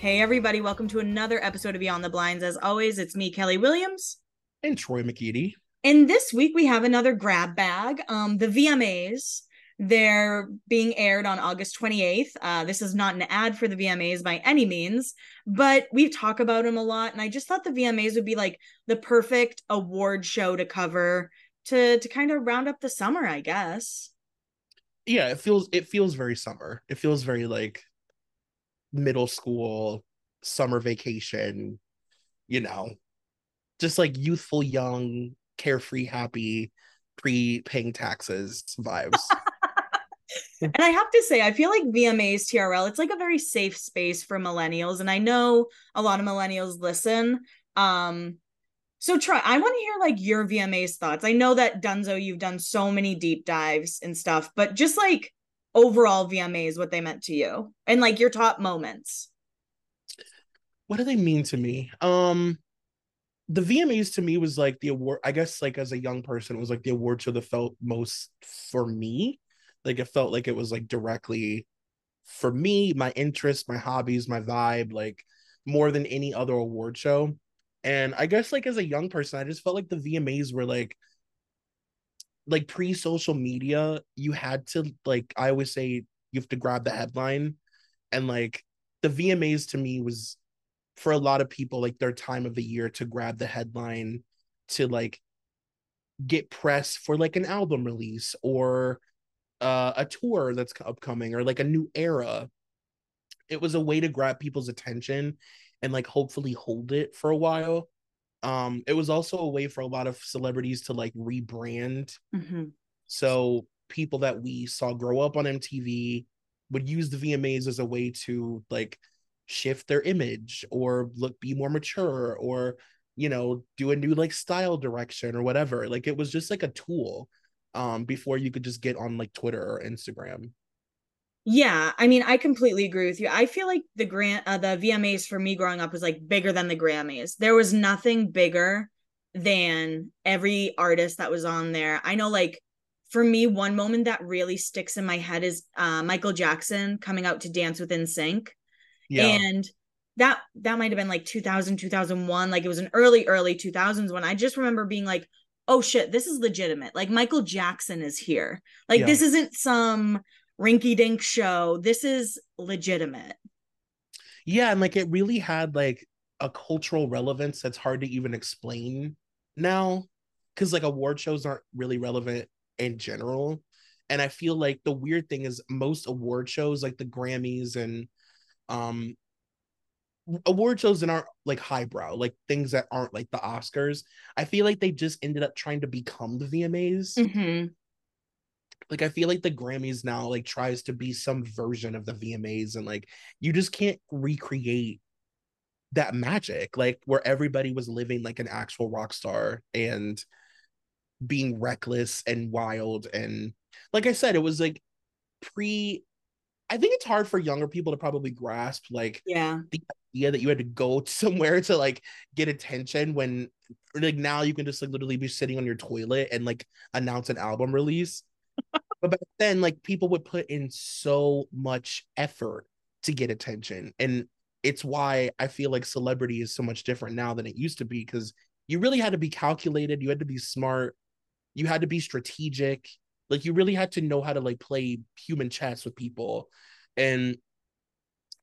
Hey, everybody, welcome to another episode of Beyond the Blinds. As always, it's me, Kelli Williams. And Troy McEady. And this week we have another grab bag. Um, the VMAs, they're being aired on August 28th. Uh, this is not an ad for the VMAs by any means, but we talk about them a lot. And I just thought the VMAs would be like the perfect award show to cover to to kind of round up the summer, I guess. Yeah, it feels it feels very summer. It feels very like middle school summer vacation you know just like youthful young carefree happy pre-paying taxes vibes. And i have to say i feel like vmas trl it's like a very safe space for millennials and i know a lot of millennials listen um so Troy i want to hear like your vmas thoughts. I know that dunzo you've done so many deep dives and stuff but just like overall VMAs what they meant to you and like your top moments. What do they mean to me? Um the VMAs to me was like the award, I guess like as a young person, it was like the award show that felt most for me. Like it felt like it was like directly for me, my interests, my hobbies, my vibe, like more than any other award show. And I guess like as a young person, I just felt like the VMAs were like like pre social media, you had to like I always say you have to grab the headline, and like the VMAs to me was for a lot of people like their time of the year to grab the headline to like get press for like an album release or uh, a tour that's upcoming or like a new era. It was a way to grab people's attention and like hopefully hold it for a while um it was also a way for a lot of celebrities to like rebrand. Mm-hmm. so people that we saw grow up on mtv would use the vmas as a way to like shift their image or look be more mature or you know do a new like style direction or whatever. Like it was just like a tool um before you could just get on like twitter or instagram yeah, I mean, I completely agree with you. I feel like the grant, uh, the VMAs for me growing up was like bigger than the Grammys. There was nothing bigger than every artist that was on there. I know, like for me, one moment that really sticks in my head is uh, Michael Jackson coming out to dance with NSYNC, yeah. and that that might have been like 2000 2001 like it was an early early 2000s when i just remember being like oh shit this is legitimate like michael jackson is here like yeah. this isn't some rinky dink show. This is legitimate. Yeah, and like it really had like a cultural relevance that's hard to even explain now because like award shows aren't really relevant in general. And I feel like the weird thing is most award shows like the Grammys and um award shows that aren't like highbrow, like things that aren't like the Oscars. I feel like they just ended up trying to become the VMAs. Mm-hmm like I feel like the Grammys now like tries to be some version of the VMAs and like you just can't recreate that magic like where everybody was living like an actual rock star and being reckless and wild and like I said it was like pre I think it's hard for younger people to probably grasp like yeah. the idea that you had to go somewhere to like get attention when like now you can just like literally be sitting on your toilet and like announce an album release But back then, like people would put in so much effort to get attention. And it's why I feel like celebrity is so much different now than it used to be because you really had to be calculated, you had to be smart, you had to be strategic. Like you really had to know how to like play human chess with people. And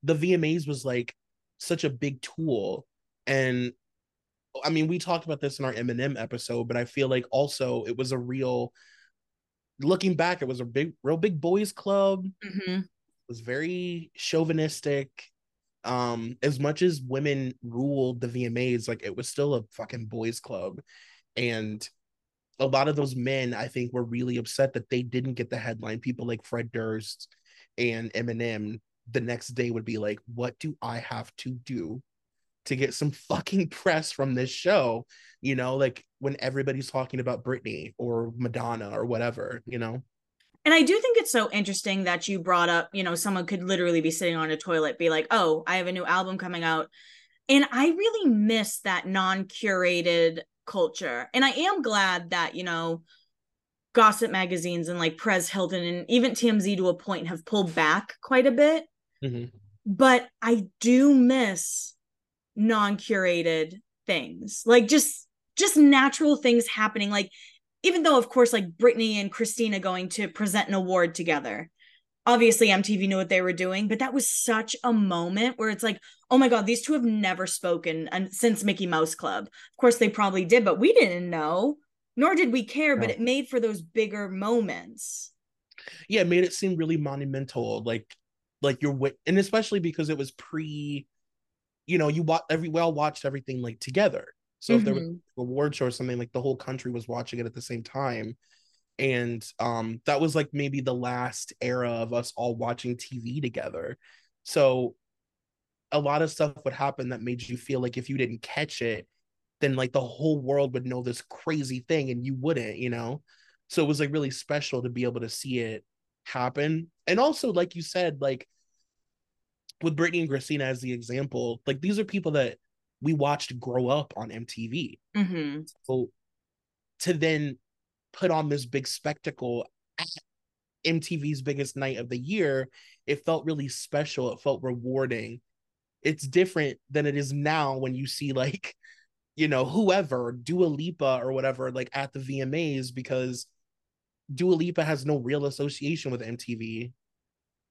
the VMAs was like such a big tool. And I mean, we talked about this in our Eminem episode, but I feel like also it was a real looking back, it was a big, real big boys club. Mm-hmm. It was very chauvinistic. Um, as much as women ruled the VMAs, like it was still a fucking boys club. And a lot of those men, I think, were really upset that they didn't get the headline. People like Fred Durst and Eminem the next day would be like, What do I have to do to get some fucking press from this show? You know, like when everybody's talking about Britney or Madonna or whatever, you know? And I do think it's so interesting that you brought up, you know, someone could literally be sitting on a toilet, be like, oh, I have a new album coming out. And I really miss that non curated culture. And I am glad that, you know, gossip magazines and like Perez Hilton and even TMZ to a point have pulled back quite a bit. Mm-hmm. But I do miss non curated things, like just just natural things happening. Like even though of course like Britney and Christina going to present an award together. Obviously MTV knew what they were doing, but that was such a moment where it's like, oh my god, these two have never spoken and since Mickey Mouse Club. Of course they probably did, but we didn't know, nor did we care, no. but it made for those bigger moments. Yeah, it made it seem really monumental like like you're and especially because it was pre you know, you watch every well watched everything like together. So mm-hmm. if there was mm-hmm. a award show or something, like the whole country was watching it at the same time. And um, that was like maybe the last era of us all watching TV together. So a lot of stuff would happen that made you feel like if you didn't catch it, then like the whole world would know this crazy thing and you wouldn't, you know? So it was like really special to be able to see it happen. And also, like you said, like with Britney and Christina as the example, like these are people that we watched grow up on MTV. Mm-hmm. So to then put on this big spectacle at MTV's biggest night of the year, it felt really special. It felt rewarding. It's different than it is now when you see like, you know, whoever, Dua Lipa or whatever, like at the VMAs because Dua Lipa has no real association with MTV.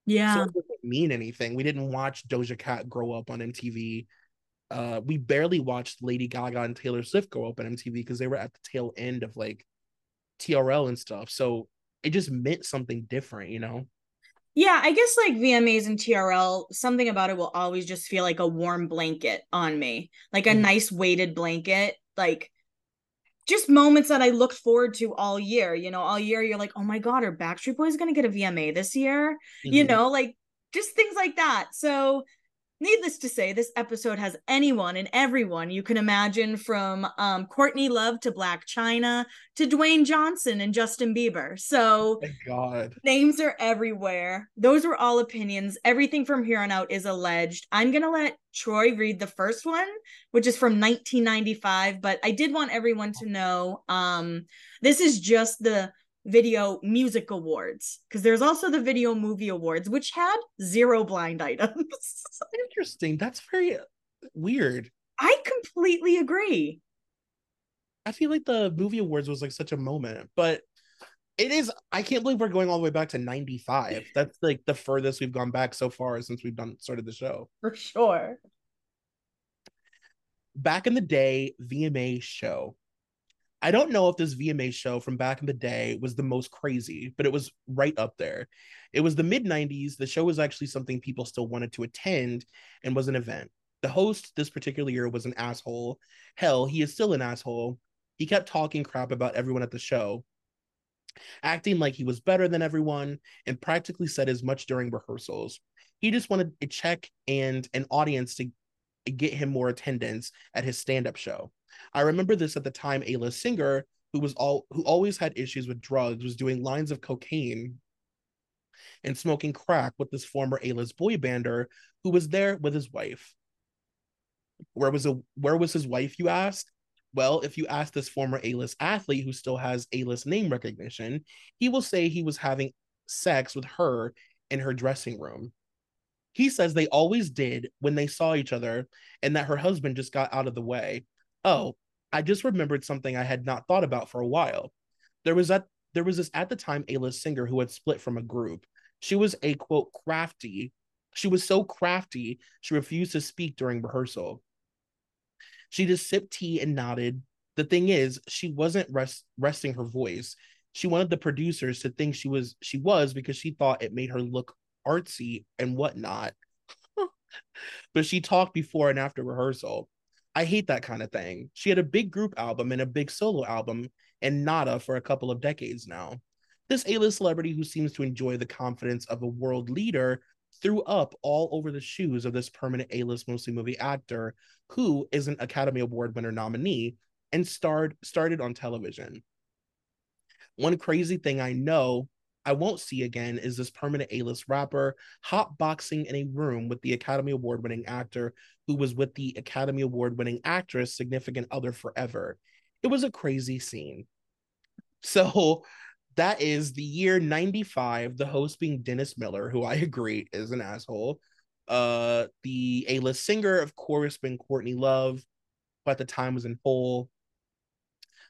Yeah. So mean anything. We didn't watch Doja Cat grow up on MTV uh we barely watched Lady Gaga and Taylor Swift go up on MTV because they were at the tail end of like TRL and stuff. So it just meant something different, you know? Yeah, I guess like VMAs and TRL, something about it will always just feel like a warm blanket on me, like a mm. nice weighted blanket, like just moments that I looked forward to all year. You know, all year you're like, oh my God, are Backstreet Boys going to get a VMA this year? Mm-hmm. You know, like just things like that. So Needless to say, this episode has anyone and everyone you can imagine from um, Courtney Love to Blac Chyna to Dwayne Johnson and Justin Bieber. So, Thank God. names are everywhere. Those were all opinions. Everything from here on out is alleged. I'm going to let Troy read the first one, which is from 1995, but I did want everyone to know um, this is just the video music awards because there's also the video movie awards which had zero blind items. Interesting. That's very uh, weird. I completely agree. I feel like the movie awards was like such a moment but it is i can't believe we're going all the way back to 95 that's like the furthest we've gone back so far since we've done started the show. For sure. Back in the day vma show I don't know if this VMA show from back in the day was the most crazy, but it was right up there. It was the mid 90s. The show was actually something people still wanted to attend and was an event. The host this particular year was an asshole. Hell, he is still an asshole. He kept talking crap about everyone at the show, acting like he was better than everyone, and practically said as much during rehearsals. He just wanted a check and an audience to get him more attendance at his stand up show. I remember this at the time A-list singer who was all who always had issues with drugs was doing lines of cocaine and smoking crack with this former A-list boy bander who was there with his wife. Where was a where was his wife, you asked? Well, if you ask this former A list athlete who still has A list name recognition, he will say he was having sex with her in her dressing room. He says they always did when they saw each other and that her husband just got out of the way. Oh, I just remembered something I had not thought about for a while. There was that there was this at the time A-list singer who had split from a group. She was a quote crafty. She was so crafty, she refused to speak during rehearsal. She just sipped tea and nodded. The thing is, she wasn't rest, resting her voice. She wanted the producers to think she was she was because she thought it made her look artsy and whatnot. but she talked before and after rehearsal. I hate that kind of thing. She had a big group album and a big solo album and nada for a couple of decades now. This A-list celebrity who seems to enjoy the confidence of a world leader threw up all over the shoes of this permanent A-list mostly movie actor who is an Academy Award winner nominee and starred started on television. One crazy thing I know I won't see again is this permanent A-list rapper hotboxing in a room with the Academy Award winning actor who was with the Academy Award winning actress significant other forever. It was a crazy scene. So that is the year 95, the host being Dennis Miller, who I agree is an asshole. Uh, the A-list singer, of course, been Courtney Love, who at the time was in Hole.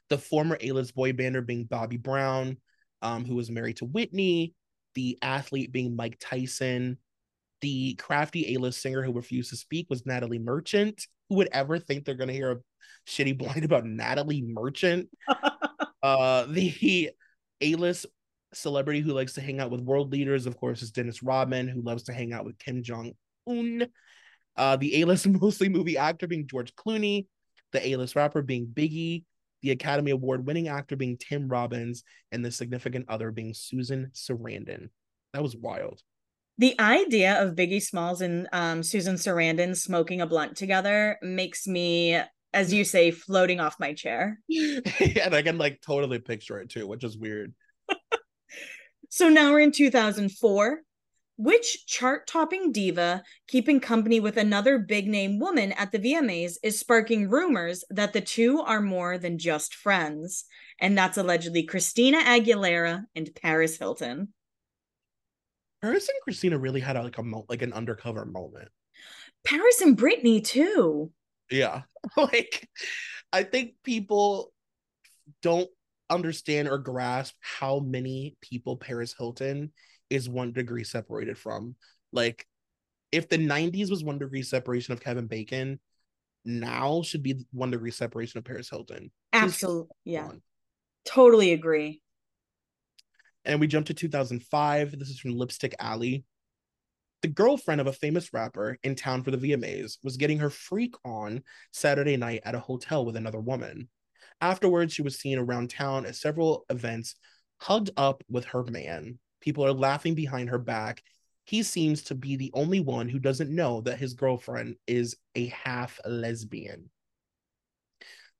The former A-list boy bander being Bobby Brown, um, who was married to Whitney. The athlete being Mike Tyson. The crafty A-list singer who refused to speak was Natalie Merchant. Who would ever think they're gonna hear a shitty blind about Natalie Merchant? uh, the A-list celebrity who likes to hang out with world leaders, of course, is Dennis Rodman, who loves to hang out with Kim Jong Un. Uh, the A-list mostly movie actor being George Clooney, the A-list rapper being Biggie, the Academy Award winning actor being Tim Robbins, and the significant other being Susan Sarandon. That was wild. The idea of Biggie Smalls and um, Susan Sarandon smoking a blunt together makes me, as you say, floating off my chair. and I can like totally picture it too, which is weird. so now we're in 2004. Which chart topping diva keeping company with another big name woman at the VMAs is sparking rumors that the two are more than just friends? And that's allegedly Christina Aguilera and Paris Hilton. Paris and Christina really had a, like a mo- like an undercover moment. Paris and Britney too. Yeah. like I think people don't understand or grasp how many people Paris Hilton is one degree separated from. Like, if the 90s was one degree separation of Kevin Bacon, now should be one degree separation of Paris Hilton. Absolutely. Yeah. Totally agree. And we jump to 2005. This is from Lipstick Alley. The girlfriend of a famous rapper in town for the VMAs was getting her freak on Saturday night at a hotel with another woman. Afterwards, she was seen around town at several events, hugged up with her man. People are laughing behind her back. He seems to be the only one who doesn't know that his girlfriend is a half lesbian.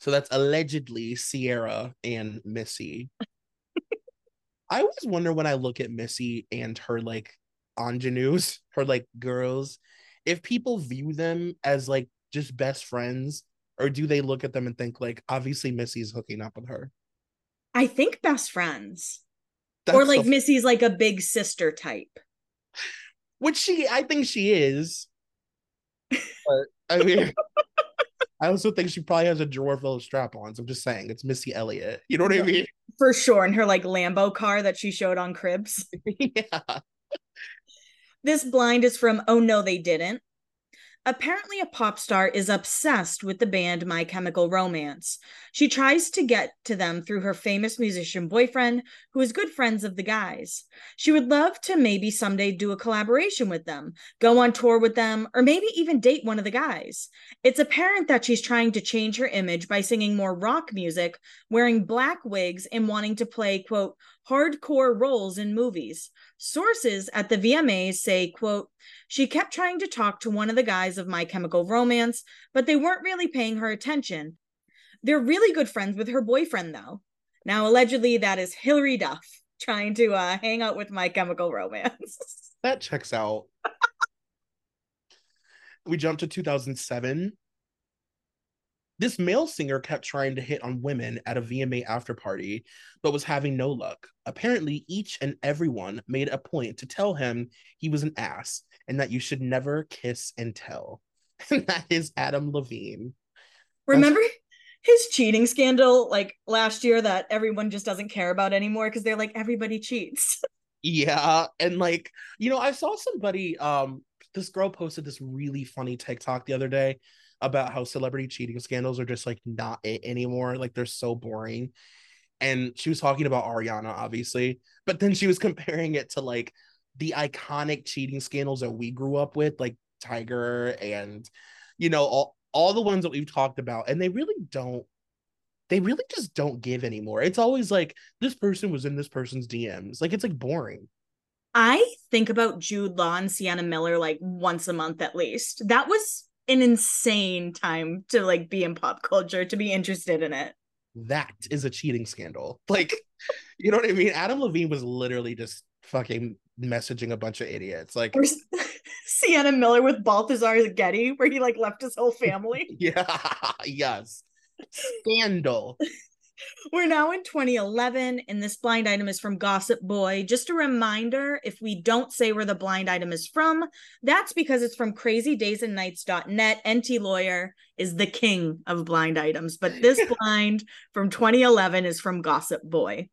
So that's allegedly Ciara and Missy. I always wonder when I look at Missy and her like ingenues, her like girls, if people view them as like just best friends, or do they look at them and think like obviously Missy's hooking up with her? I think best friends. Or like Missy's like a big sister type. Which she I think she is. But I mean I also think she probably has a drawer full of strap-ons. I'm just saying, it's Missy Elliott. You know what I mean? For sure. And her like Lambo car that she showed on Cribs. yeah. This blind is from Oh No They Didn't. Apparently, a pop star is obsessed with the band My Chemical Romance. She tries to get to them through her famous musician boyfriend, who is good friends of the guys. She would love to maybe someday do a collaboration with them, go on tour with them, or maybe even date one of the guys. It's apparent that she's trying to change her image by singing more rock music, wearing black wigs, and wanting to play, quote, hardcore roles in movies. Sources at the VMAs say, quote, she kept trying to talk to one of the guys of My Chemical Romance, but they weren't really paying her attention. They're really good friends with her boyfriend, though. Now, allegedly, that is Hilary Duff trying to uh, hang out with My Chemical Romance. That checks out. we jump to 2007. This male singer kept trying to hit on women at a VMA after party, but was having no luck. Apparently, each and everyone made a point to tell him he was an ass and that you should never kiss and tell. And that is Adam Levine. Remember his cheating scandal like last year that everyone just doesn't care about anymore because they're like everybody cheats. Yeah, and like, you know, I saw somebody um this girl posted this really funny TikTok the other day about how celebrity cheating scandals are just like not it anymore. Like they're so boring. And she was talking about Ariana, obviously, but then she was comparing it to like the iconic cheating scandals that we grew up with, like Tiger and you know, all, all the ones that we've talked about. And they really don't they really just don't give anymore. It's always like this person was in this person's DMs. Like it's like boring. I think about Jude Law and Sienna Miller like once a month at least. That was an insane time to like be in pop culture to be interested in it. That is a cheating scandal. Like, you know what I mean? Adam Levine was literally just fucking messaging a bunch of idiots. Like Sienna Miller with Balthazar Getty, where he like left his whole family. yeah, yes. Scandal. We're now in 2011, and this blind item is from Gossip Boy. Just a reminder if we don't say where the blind item is from, that's because it's from crazydaysandnights.net. Enty Lawyer is the king of blind items, but this blind from 2011 is from Gossip Boy.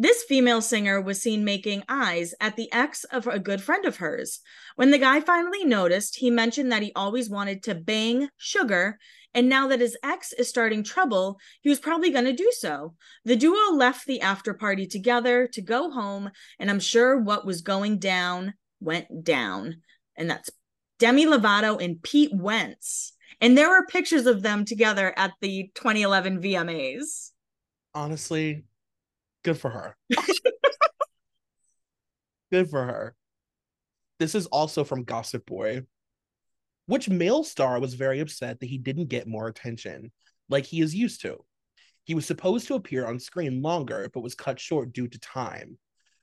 This female singer was seen making eyes at the ex of a good friend of hers. When the guy finally noticed, he mentioned that he always wanted to bang Sugar and now that his ex is starting trouble, he was probably going to do so. The duo left the after party together to go home, and I'm sure what was going down went down. And that's Demi Lovato and Pete Wentz. And there were pictures of them together at the 2011 VMAs. Honestly, good for her. good for her. This is also from Gossip Boy which male star was very upset that he didn't get more attention like he is used to. He was supposed to appear on screen longer, but was cut short due to time.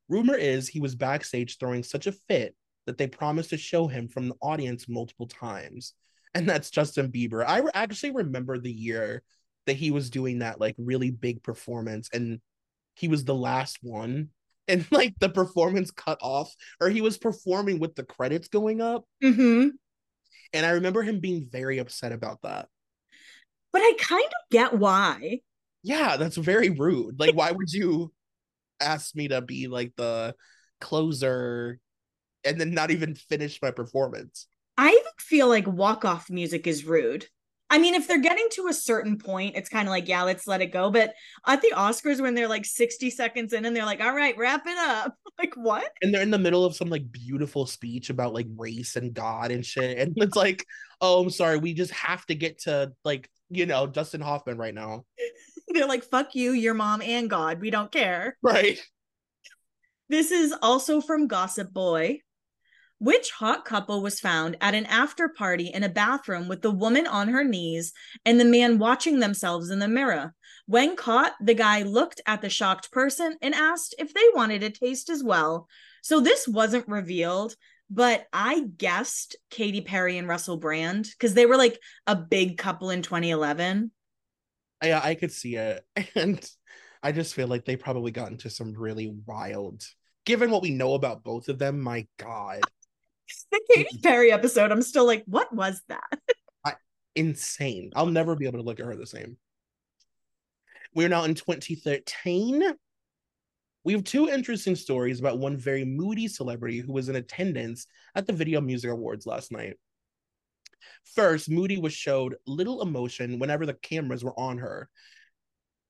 Rumor is he was backstage throwing such a fit that they promised to show him from the audience multiple times. And that's Justin Bieber. I actually remember the year that he was doing that like really big performance and he was the last one and like the performance cut off or he was performing with the credits going up. Mm-hmm. And I remember him being very upset about that. But I kind of get why. Yeah, that's very rude. Like, why would you ask me to be like the closer and then not even finish my performance? I feel like walk off music is rude. I mean, if they're getting to a certain point, it's kind of like, yeah, let's let it go. But at the Oscars, when they're like 60 seconds in and they're like, all right, wrap it up. like, what? And they're in the middle of some like beautiful speech about like race and God and shit. And it's like, oh, I'm sorry, we just have to get to like, you know, Dustin Hoffman right now. they're like, fuck you, your mom, and God. We don't care. Right. This is also from Gossip Boy. Which hot couple was found at an after party in a bathroom with the woman on her knees and the man watching themselves in the mirror? When caught, the guy looked at the shocked person and asked if they wanted a taste as well. So this wasn't revealed, but I guessed Katy Perry and Russell Brand because they were like a big couple in 2011. Yeah, I could see it. And I just feel like they probably got into some really wild given what we know about both of them, my God the Katy Perry episode, I'm still like, what was that? I, insane. I'll never be able to look at her the same. We're now in 2013. We have two interesting stories about one very moody celebrity who was in attendance at the Video Music Awards last night. First, Moody was showed little emotion whenever the cameras were on her,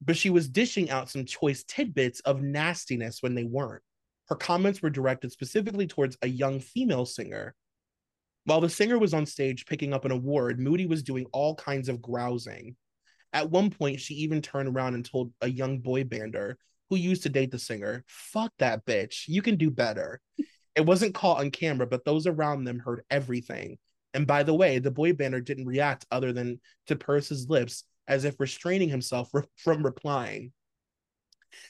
but she was dishing out some choice tidbits of nastiness when they weren't. Her comments were directed specifically towards a young female singer. While the singer was on stage picking up an award, Moody was doing all kinds of grousing. At one point, she even turned around and told a young boy bander who used to date the singer, Fuck that bitch, you can do better. it wasn't caught on camera, but those around them heard everything. And by the way, the boy bander didn't react other than to purse his lips as if restraining himself from replying.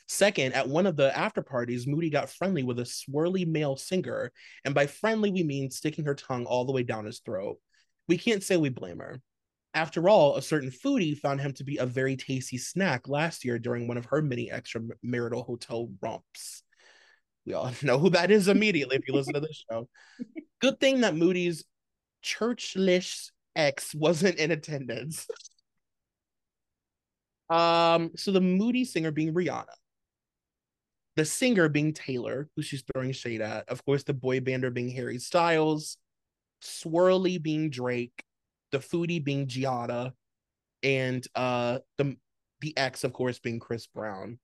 Second, at one of the after parties, Moody got friendly with a swirly male singer. And by friendly, we mean sticking her tongue all the way down his throat. We can't say we blame her. After all, a certain foodie found him to be a very tasty snack last year during one of her many extramarital hotel romps. We all know who that is immediately if you listen to this show. Good thing that Moody's churchlish ex wasn't in attendance. Um, so the Moody singer being Rihanna, the singer being Taylor, who she's throwing shade at. Of course, the boy bander being Harry Styles, Swirly being Drake, the foodie being Giada, and uh the the ex, of course, being Chris Brown.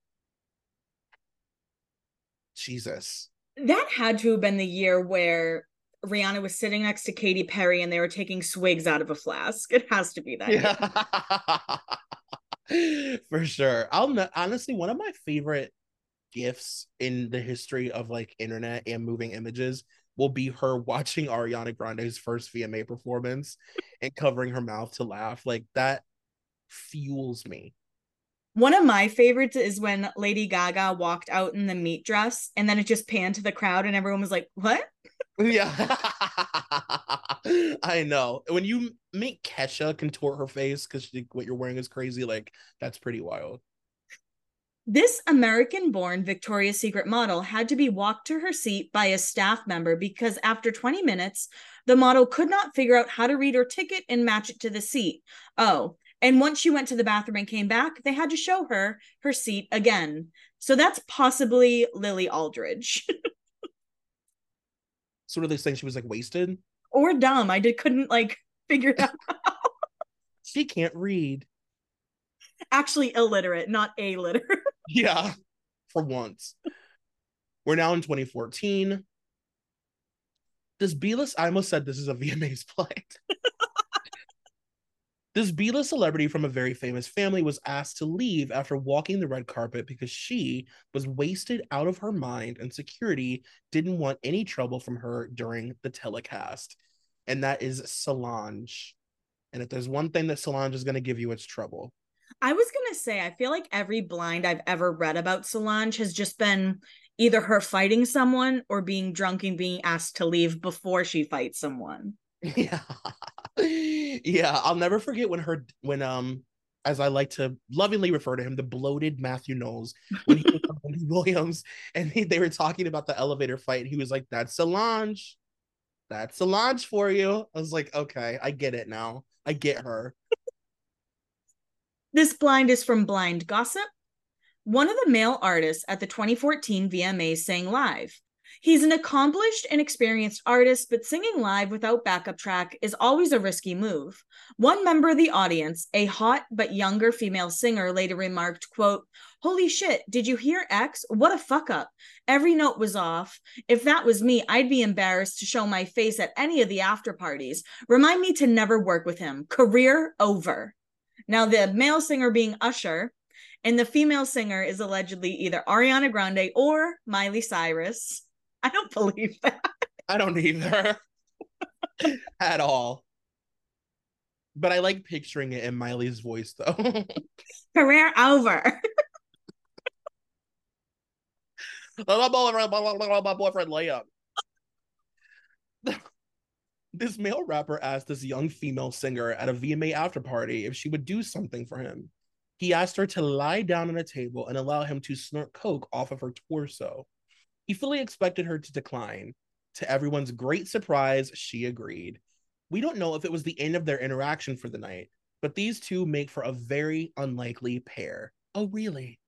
Jesus. That had to have been the year where Rihanna was sitting next to Katy Perry and they were taking swigs out of a flask. It has to be that. Yeah. For sure. I'll honestly one of my favorite gifts in the history of like internet and moving images will be her watching Ariana Grande's first VMA performance and covering her mouth to laugh. Like that fuels me. One of my favorites is when Lady Gaga walked out in the meat dress and then it just panned to the crowd and everyone was like, What? Yeah. I know. When you make Kesha contort her face because what you're wearing is crazy, like that's pretty wild. This American born Victoria's Secret model had to be walked to her seat by a staff member because after 20 minutes, the model could not figure out how to read her ticket and match it to the seat. Oh, and once she went to the bathroom and came back, they had to show her her seat again. So that's possibly Lily Aldridge. so are they saying she was like wasted? Or dumb. I did couldn't like figure that out. She can't read actually illiterate, not a literate. yeah, for once. We're now in 2014. This B-list, I almost said this is a VMA's play. This B-list celebrity from a very famous family was asked to leave after walking the red carpet because she was wasted out of her mind and security didn't want any trouble from her during the telecast. And that is Solange. And if there's one thing that Solange is going to give you, it's trouble. I was going to say, I feel like every blind I've ever read about Solange has just been either her fighting someone or being drunk and being asked to leave before she fights someone. Yeah. yeah. I'll never forget when her, when, um, as I like to lovingly refer to him, the bloated Matthew Knowles, when he was Williams and he, they were talking about the elevator fight. he was like, That's a Solange. That's a Solange for you. I was like, Okay, I get it now. I get her. This blind is from Blind Gossip. One of the male artists at the 2014 VMAs sang live. He's an accomplished and experienced artist, but singing live without backup track is always a risky move. One member of the audience, a hot but younger female singer, later remarked, quote, Holy shit, did you hear X? What a fuck up. Every note was off. If that was me, I'd be embarrassed to show my face at any of the after parties. Remind me to never work with him. Career over. Now, the male singer being Usher, and the female singer is allegedly either Ariana Grande or Miley Cyrus. I don't believe that. I don't either at all. But I like picturing it in Miley's voice, though. Career over. my boyfriend, layup. This male rapper asked this young female singer at a VMA after party if she would do something for him. He asked her to lie down on a table and allow him to snort coke off of her torso. He fully expected her to decline. To everyone's great surprise, she agreed. We don't know if it was the end of their interaction for the night, but these two make for a very unlikely pair. Oh, really?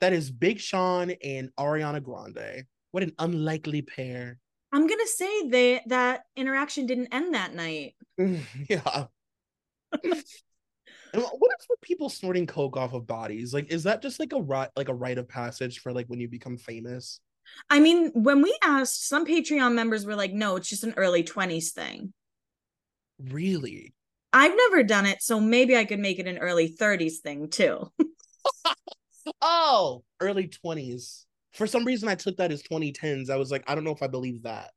That is Big Sean and Ariana Grande. What an unlikely pair. I'm gonna say they that interaction didn't end that night. yeah. And what is with people snorting coke off of bodies? Like, is that just like a right, like a rite of passage for like when you become famous? I mean, when we asked, some Patreon members were like, "No, it's just an early twenties thing." Really? I've never done it, so maybe I could make it an early thirties thing too. oh, early twenties for some reason I took that as 2010s. I was like, I don't know if I believe that.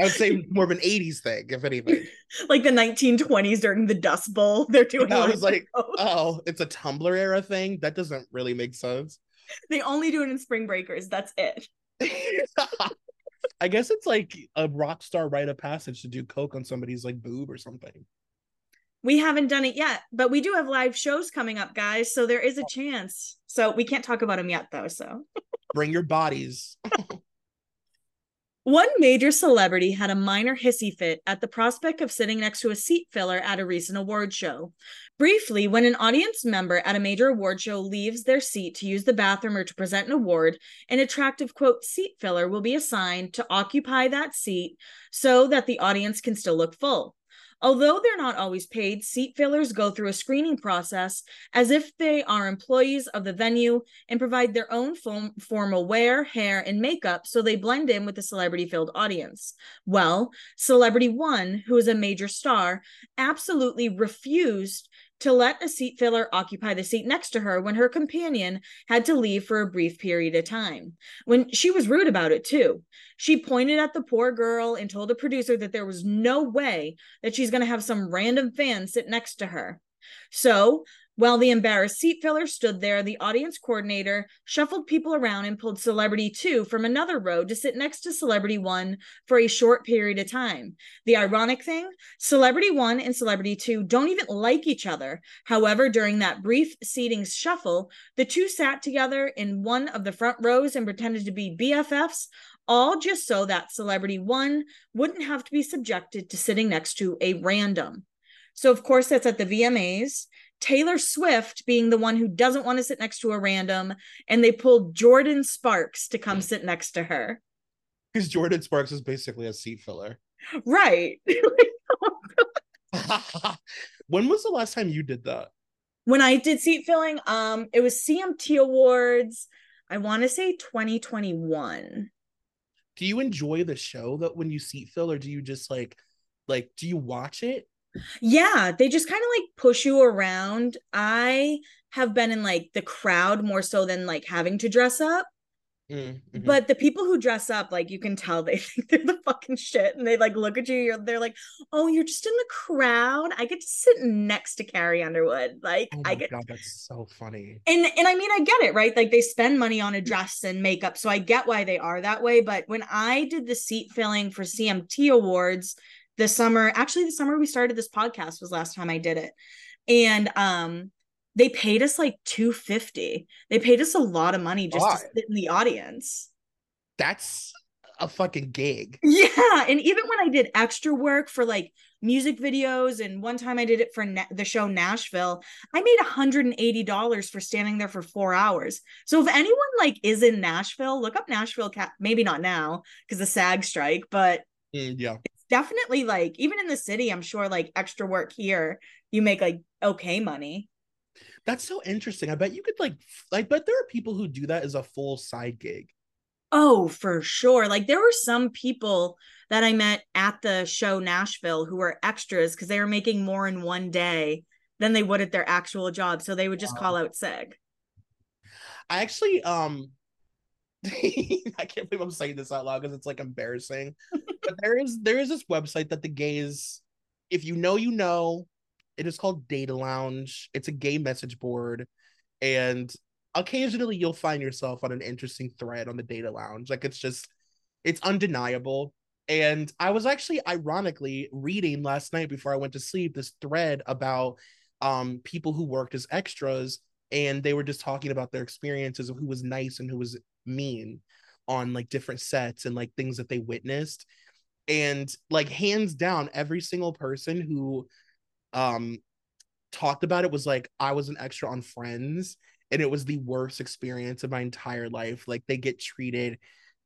I would say more of an 80s thing, if anything. like the 1920s during the Dust Bowl. They're doing I was like, oh, it's a Tumblr era thing. That doesn't really make sense. They only do it in spring breakers. That's it. I guess it's like a rock star rite of passage to do coke on somebody's like boob or something. we haven't done it yet, but we do have live shows coming up, guys. So there is a chance. So we can't talk about them yet, though. So bring your bodies. One major celebrity had a minor hissy fit at the prospect of sitting next to a seat filler at a recent award show. Briefly, when an audience member at a major award show leaves their seat to use the bathroom or to present an award, an attractive quote seat filler will be assigned to occupy that seat so that the audience can still look full. Although they're not always paid, seat fillers go through a screening process as if they are employees of the venue and provide their own form- formal wear, hair, and makeup so they blend in with the celebrity filled audience. Well, Celebrity One, who is a major star, absolutely refused to let a seat filler occupy the seat next to her when her companion had to leave for a brief period of time. When she was rude about it too. She pointed at the poor girl and told the producer that there was no way that she's going to have some random fan sit next to her. So while the embarrassed seat filler stood there, the audience coordinator shuffled people around and pulled Celebrity 2 from another row to sit next to Celebrity 1 for a short period of time. The ironic thing Celebrity 1 and Celebrity 2 don't even like each other. However, during that brief seating shuffle, the two sat together in one of the front rows and pretended to be BFFs, all just so that Celebrity 1 wouldn't have to be subjected to sitting next to a random. So, of course, that's at the VMAs. Taylor Swift being the one who doesn't want to sit next to a random, and they pulled Jordin Sparks to come sit next to her. Because Jordin Sparks is basically a seat filler. Right. when was the last time you did that? When I did seat filling, um, it was CMT Awards. I want to say 2021. Do you enjoy the show that when you seat fill, or do you just like like do you watch it yeah, they just kind of like push you around. I have been in like the crowd more so than like having to dress up. Mm-hmm. But the people who dress up, like you can tell they think they're the fucking shit and they like look at you, you're they're like, Oh, you're just in the crowd. I get to sit next to Carrie Underwood. Like oh I get God, that's so funny. And and I mean I get it, right? Like they spend money on a dress and makeup. So I get why they are that way. But when I did the seat filling for CMT Awards, the summer actually the summer we started this podcast was last time i did it. And um they paid us like 250 they paid us a lot of money just God. to sit in the audience. That's a fucking gig. Yeah and even when i did extra work for like music videos and one time i did it for na- the show nashville i made $180 for standing there for four hours. So if anyone like is in nashville look up nashville cat maybe not now because the sag strike but mm, yeah definitely like even in the city i'm sure like extra work here you make like okay money. That's so interesting. I bet you could like i bet there are people who do that as a full side gig. Oh for sure. Like there were some people that i met at the show nashville who were extras because they were making more in one day than they would at their actual job so they would just wow. call out sick. I actually um I can't believe I'm saying this out loud because it's like embarrassing. But there is there is this website that the gays, if you know, you know, it is called Data Lounge. It's a gay message board, and occasionally you'll find yourself on an interesting thread on the Data Lounge. Like it's just, it's undeniable. And I was actually ironically reading last night before I went to sleep this thread about um people who worked as extras and they were just talking about their experiences of who was nice and who was mean on like different sets and like things that they witnessed and like hands down every single person who um talked about it was like i was an extra on friends and it was the worst experience of my entire life like they get treated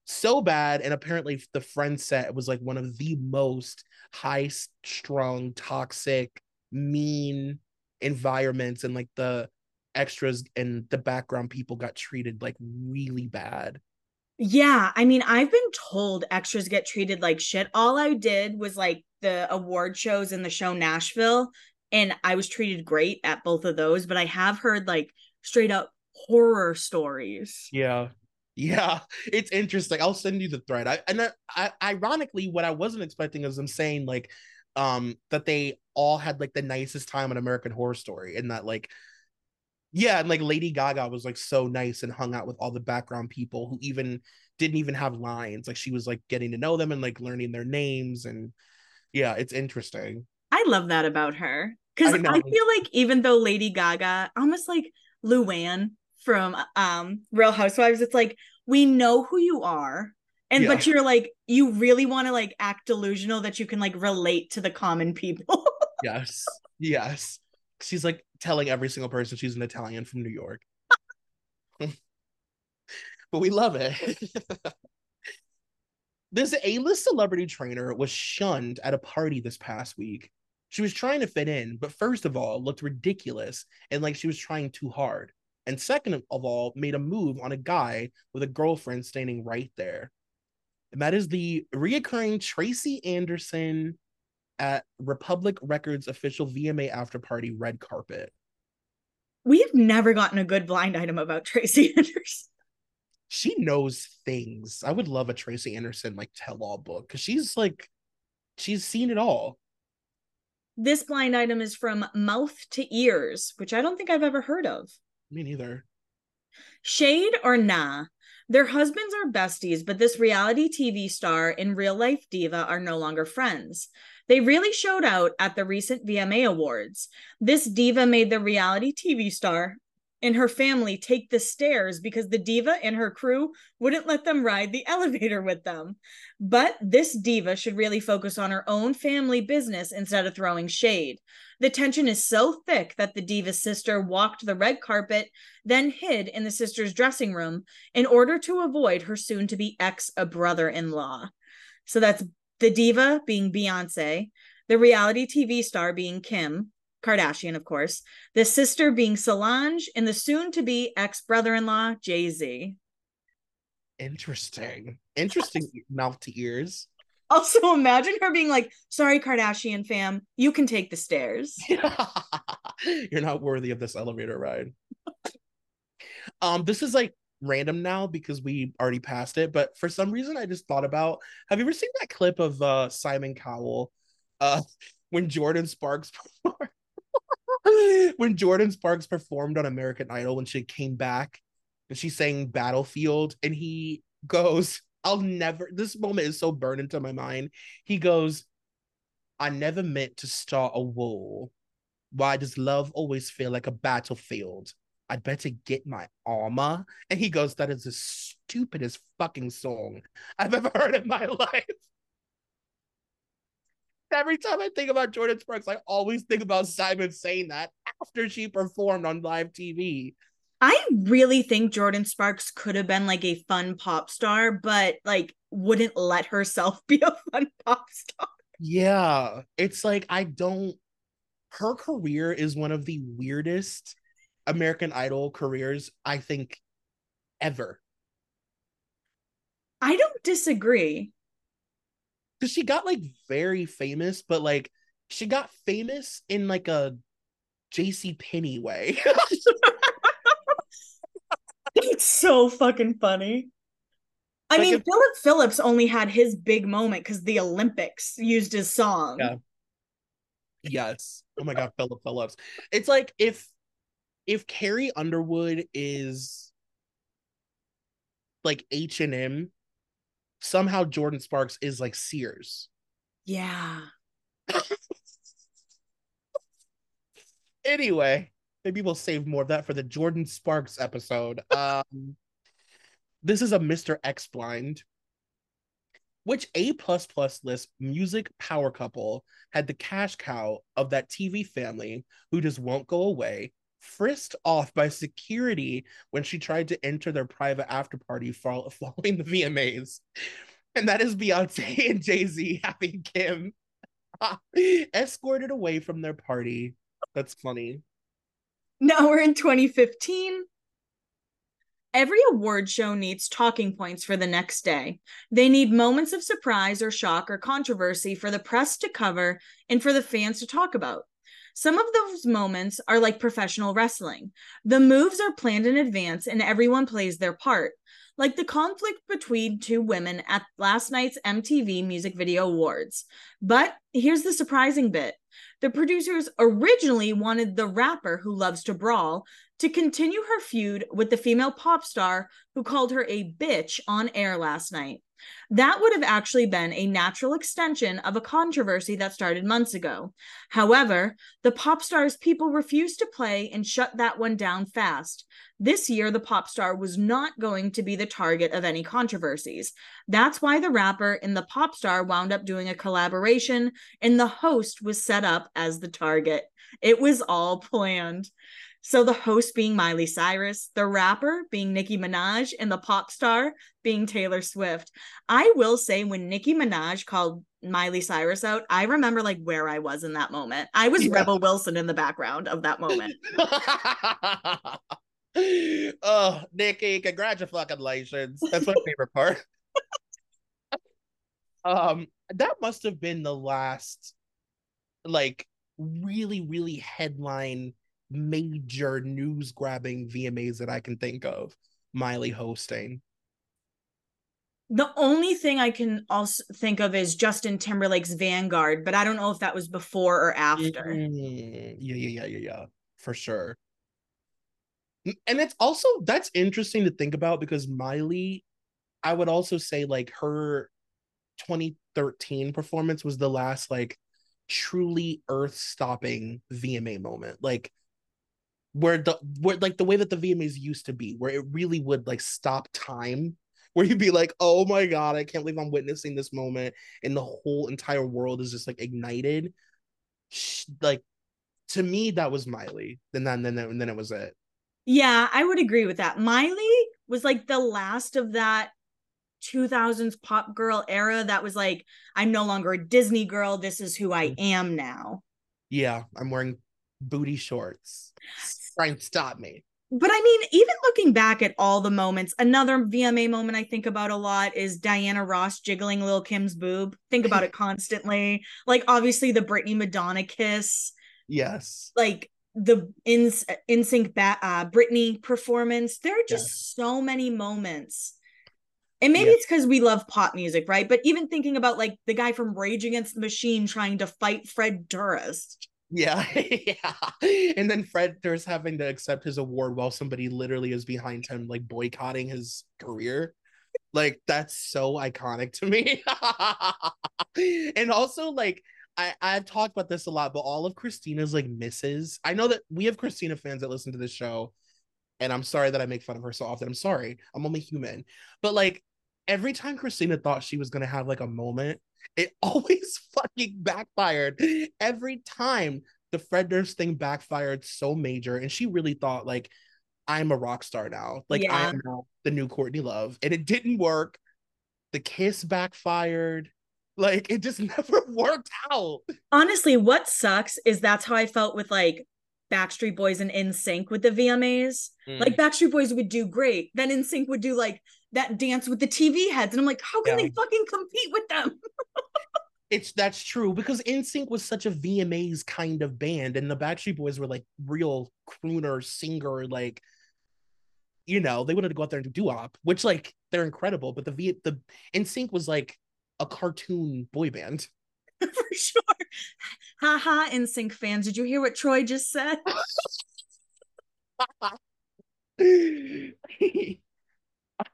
so bad and apparently the friend set was like one of the most high strung toxic mean environments and like the extras and the background people got treated like really bad. Yeah, I mean, I've been told extras get treated like shit. All I did was like the award shows in the show Nashville, and I was treated great at both of those, but I have heard like straight up horror stories. Yeah. Yeah, it's interesting. I'll send you the thread. I and I, I, ironically, what I wasn't expecting is them saying like um that they all had like the nicest time on American Horror Story, and that like yeah and like lady gaga was like so nice and hung out with all the background people who even didn't even have lines like she was like getting to know them and like learning their names and yeah it's interesting i love that about her Because I I, feel like even though Lady Gaga, almost like Luann from um Real Housewives, it's like we know who you are. And but you're like, you really want to like act delusional that you can like relate to the common people. Yes. Yes. She's like telling every single person she's an Italian from New York. but we love it. this A-list celebrity trainer was shunned at a party this past week. She was trying to fit in, but first of all, looked ridiculous and like she was trying too hard. And second of all, made a move on a guy with a girlfriend standing right there. And that is the reoccurring Tracy Anderson at Republic Records official VMA after party red carpet. we have never gotten a good blind item about Tracy Anderson. She knows things. I would love a Tracy Anderson like tell all book because she's like, she's seen it all. This blind item is from Mouth to Ears, which I don't think I've ever heard of. Me neither. Shade or nah? Their husbands are besties, but this reality TV star and real life diva are no longer friends. They really showed out at the recent VMA Awards. This diva made the reality TV star and her family take the stairs because the diva and her crew wouldn't let them ride the elevator with them. But this diva should really focus on her own family business instead of throwing shade. The tension is so thick that the diva's sister walked the red carpet, then hid in the sister's dressing room in order to avoid her soon to be ex a brother in law. So that's the diva being Beyonce, the reality TV star being Kim Kardashian, of course, the sister being Solange, and the soon to be ex brother in law, Jay Z. Interesting. Interesting mouth to ears. Also, imagine her being like, sorry, Kardashian fam, you can take the stairs. You're not worthy of this elevator ride. um, this is like random now because we already passed it, but for some reason I just thought about have you ever seen that clip of uh Simon Cowell uh when Jordin Sparks when Jordin Sparks performed on American Idol when she came back and she sang Battlefield and he goes, I'll never this moment is so burned into my mind. He goes, I never meant to start a war. Why does love always feel like a battlefield? I'd better get my armor. And he goes, That is the stupidest fucking song I've ever heard in my life. Every time I think about Jordin Sparks, I always think about Simon saying that after she performed on live TV. I really think Jordin Sparks could have been like a fun pop star, but like wouldn't let herself be a fun pop star. Yeah, it's like I don't. Her career is one of the weirdest American Idol careers I think ever. I don't disagree. Because she got like very famous, but like she got famous in like a JC Penney way. It's so fucking funny. I Like mean, if- Philip Phillips only had his big moment because the Olympics used his song. Yeah. yes. Oh my god, Philip Phillips. It's like if if Carrie Underwood is like H and M, somehow Jordin Sparks is like Sears. Yeah. anyway, maybe we'll save more of that for the Jordin Sparks episode. Um, this is a Mr. X blind. Which A plus plus list music power couple had the cash cow of that TV family who just won't go away, frisked off by security when she tried to enter their private after party following the VMAs? And that is Beyonce and Jay Z having Kim escorted away from their party. That's funny. Now we're in 2015. Every award show needs talking points for the next day. They need moments of surprise or shock or controversy for the press to cover and for the fans to talk about. Some of those moments are like professional wrestling. The moves are planned in advance and everyone plays their part, like the conflict between two women at last night's MTV Music Video Awards. But here's the surprising bit the producers originally wanted the rapper who loves to brawl to continue her feud with the female pop star who called her a bitch on air last night. That would have actually been a natural extension of a controversy that started months ago. However, the pop star's people refused to play and shut that one down fast. This year, the pop star was not going to be the target of any controversies. That's why the rapper and the pop star wound up doing a collaboration, and the host was set up as the target. It was all planned. So the host being Miley Cyrus, the rapper being Nicki Minaj, and the pop star being Taylor Swift. I will say when Nicki Minaj called Miley Cyrus out, I remember like where I was in that moment. I was yeah. Rebel Wilson in the background of that moment. oh, Nicki, congratulations. That's my favorite part. um, that must have been the last like really, really headline major news grabbing VMAs that I can think of. Miley hosting. The only thing I can also think of is Justin Timberlake's Vanguard, but I don't know if that was before or after. Mm, yeah, yeah, yeah, yeah, yeah, for sure. And it's also that's interesting to think about because Miley, I would also say like her 2013 performance was the last like truly earth stopping VMA moment. Like where the where like the way that the VMAs used to be, where it really would like stop time, where you'd be like, oh my god, I can't believe I'm witnessing this moment, and the whole entire world is just like ignited. Like to me, that was Miley. Then then then and then it was it. Yeah, I would agree with that. Miley was like the last of that 2000s pop girl era that was like, I'm no longer a Disney girl. This is who I mm. am now. Yeah, I'm wearing booty shorts try and stop me. But I mean, even looking back at all the moments, another VMA moment I think about a lot is Diana Ross jiggling Lil Kim's boob. Think about it constantly. Like obviously the Britney Madonna kiss. Yes. Like the in NSYNC ba- uh, Britney performance. There are just yes. so many moments. And maybe it's because we love pop music, right? But even thinking about like the guy from Rage Against the Machine trying to fight Fred Durst. Yeah, yeah. And then Fred Durst having to accept his award while somebody literally is behind him, like boycotting his career. Like that's so iconic to me. and also, like, I I've talked about this a lot, but all of Christina's like misses. I know that we have Christina fans that listen to this show, and I'm sorry that I make fun of her so often. I'm sorry. I'm only human. But like every time Christina thought she was gonna have like a moment it always fucking backfired every time. The Fred Durst thing backfired so major, and she really thought like, "I'm a rock star now. Like yeah. I am now the new Courtney Love," and it didn't work. The kiss backfired. Like it just never worked out. Honestly, what sucks is that's how I felt with like Backstreet Boys and NSYNC with the VMAs. Mm. Like Backstreet Boys would do great, then NSYNC would do like that dance with the TV heads, and I'm like, how can yeah. they fucking compete with them? it's that's true because NSYNC was such a VMAs kind of band, and the Backstreet Boys were like real crooner singer, like you know, they wanted to go out there and do doo-wop, which like they're incredible, but the V the NSYNC was like a cartoon boy band. For sure. Haha, NSYNC fans. Did you hear what Troy just said?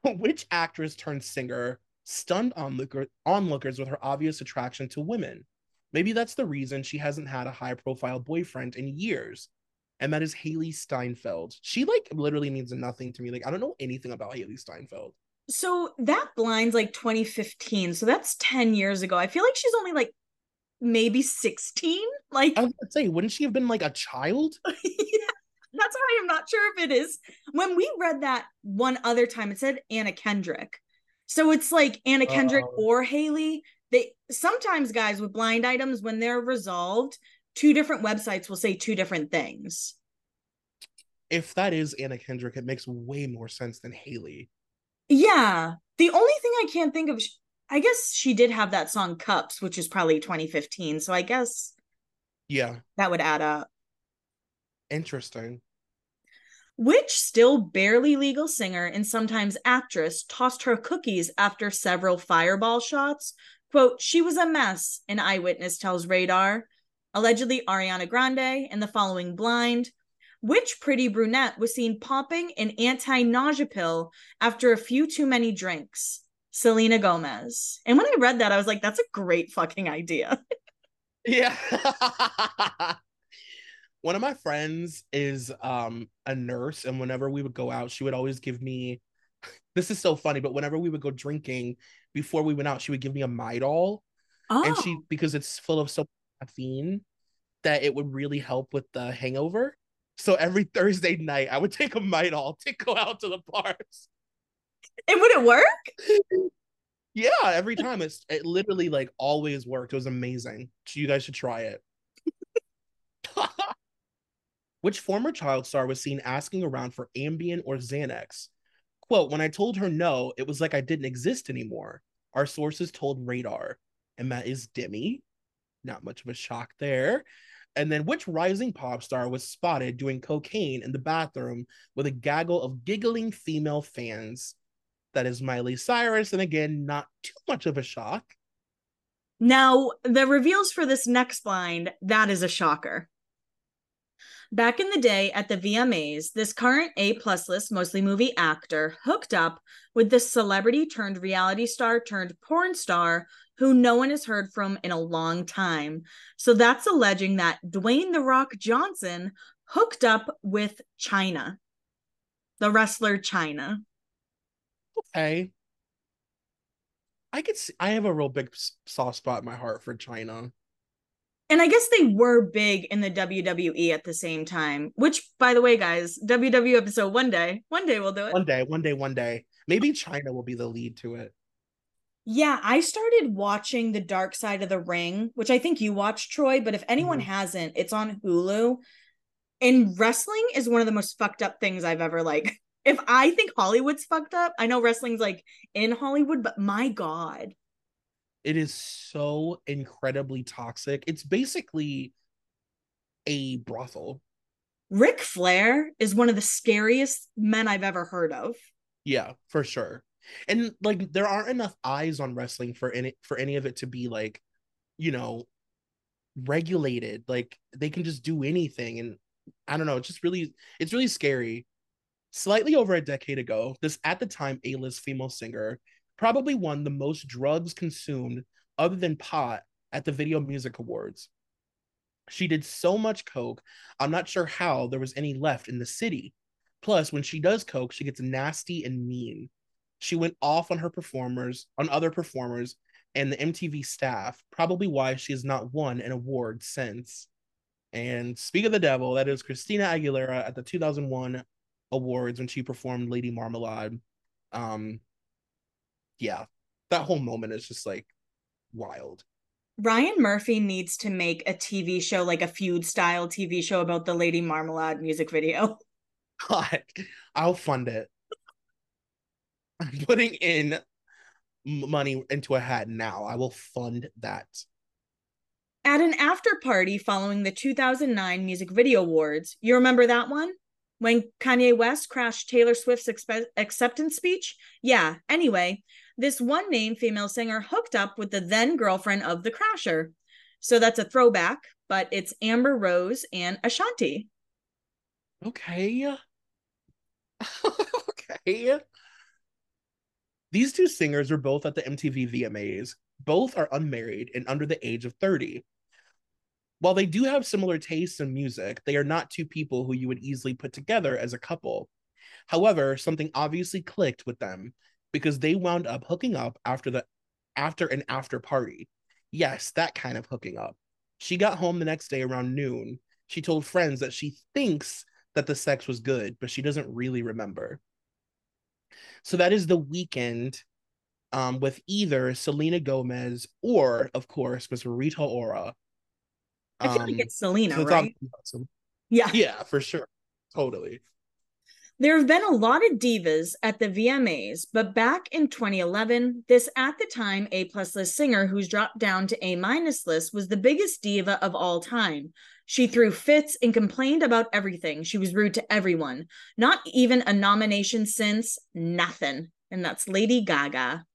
Which actress turned singer stunned onlooker, onlookers with her obvious attraction to women? Maybe that's the reason she hasn't had a high profile boyfriend in years. And that is Hailee Steinfeld. She like literally means nothing to me. Like I don't know anything about Hailee Steinfeld. So that blind's like 2015. So that's 10 years ago. I feel like she's only like maybe 16. Like I was gonna say, wouldn't she have been like a child? yeah that's why I'm not sure if it is. When we read that one other time, it said Anna Kendrick. So it's like Anna Kendrick uh, or Hailee. They sometimes guys with blind items, when they're resolved, two different websites will say two different things. If that is Anna Kendrick, it makes way more sense than Hailee. Yeah. The only thing I can't think of, I guess she did have that song Cups, which is probably 2015. So I guess yeah, that would add up. Interesting. Which still barely legal singer and sometimes actress tossed her cookies after several fireball shots. Quote, she was a mess, an eyewitness tells Radar. Allegedly, Ariana Grande and the following blind. Which pretty brunette was seen popping an anti nausea pill after a few too many drinks? Selena Gomez. And when I read that, I was like, that's a great fucking idea. yeah. One of my friends is um a nurse, and whenever we would go out, she would always give me this is so funny, but whenever we would go drinking before we went out, she would give me a Midol. Oh. And she because it's full of so caffeine that it would really help with the hangover. So every Thursday night, I would take a Midol to go out to the bars. And would it work? yeah, every time it's it literally like always worked. It was amazing. You guys should try it. Which former child star was seen asking around for Ambien or Xanax? Quote, when I told her no, it was like I didn't exist anymore. Our sources told Radar. And that is Demi. Not much of a shock there. And then which rising pop star was spotted doing cocaine in the bathroom with a gaggle of giggling female fans? That is Miley Cyrus. And again, not too much of a shock. Now, the reveals for this next blind, that is a shocker. Back in the day at the VMAs, this current A plus list, mostly movie actor, hooked up with this celebrity turned reality star turned porn star who no one has heard from in a long time. So that's alleging that Dwayne The Rock Johnson hooked up with Chyna, the wrestler Chyna. Okay. I could see, I have a real big soft spot in my heart for Chyna and I guess they were big in the WWE at the same time. Which, by the way, guys, WWE episode one day, one day we'll do it. One day, one day, one day. Maybe Chyna will be the lead to it. Yeah, I started watching The Dark Side of the Ring, which I think you watched, Troy. But if anyone mm-hmm. hasn't, it's on Hulu. And wrestling is one of the most fucked up things I've ever like. If I think Hollywood's fucked up, I know wrestling's like in Hollywood, but my god it is so incredibly toxic. It's basically a brothel. Ric Flair is one of the scariest men I've ever heard of. Yeah, for sure. And like there aren't enough eyes on wrestling for any for any of it to be like, you know, regulated. Like they can just do anything and I don't know, it's just really it's really scary. Slightly over a decade ago, this at the time A-list female singer probably won the most drugs consumed other than pot at the Video Music Awards. She did so much coke, I'm not sure how there was any left in the city. Plus, when she does coke, she gets nasty and mean. She went off on her performers, on other performers, and the MTV staff, probably why she has not won an award since. And speak of the devil, that is Christina Aguilera at the 2001 awards when she performed Lady Marmalade. Um, yeah, that whole moment is just like wild. Ryan Murphy needs to make a TV show, like a feud style TV show about the Lady Marmalade music video. God, I'll fund it. I'm putting in money into a hat now. I will fund that. At an after party following the 2009 Music Video Awards, you remember that one? When Kanye West crashed Taylor Swift's expe- acceptance speech? Yeah, anyway, this one name female singer hooked up with the then girlfriend of the crasher. So that's a throwback, but it's Amber Rose and Ashanti. Okay. okay. These two singers were both at the MTV VMAs. Both are unmarried and under the age of 30. While they do have similar tastes in music, they are not two people who you would easily put together as a couple. However, something obviously clicked with them, because they wound up hooking up after the after an after party. Yes, that kind of hooking up. She got home the next day around noon. She told friends that she thinks that the sex was good, but she doesn't really remember. So that is The Weeknd um, with either Selena Gomez or, of course, Miss Rita Ora. I feel like um, it's Selena, so right? Yeah. Yeah, for sure. Totally. There have been a lot of divas at the VMAs, but back in 2011, this at the time A plus list singer who's dropped down to A minus list was the biggest diva of all time. She threw fits and complained about everything. She was rude to everyone. Not even a nomination since nothing. And that's Lady Gaga.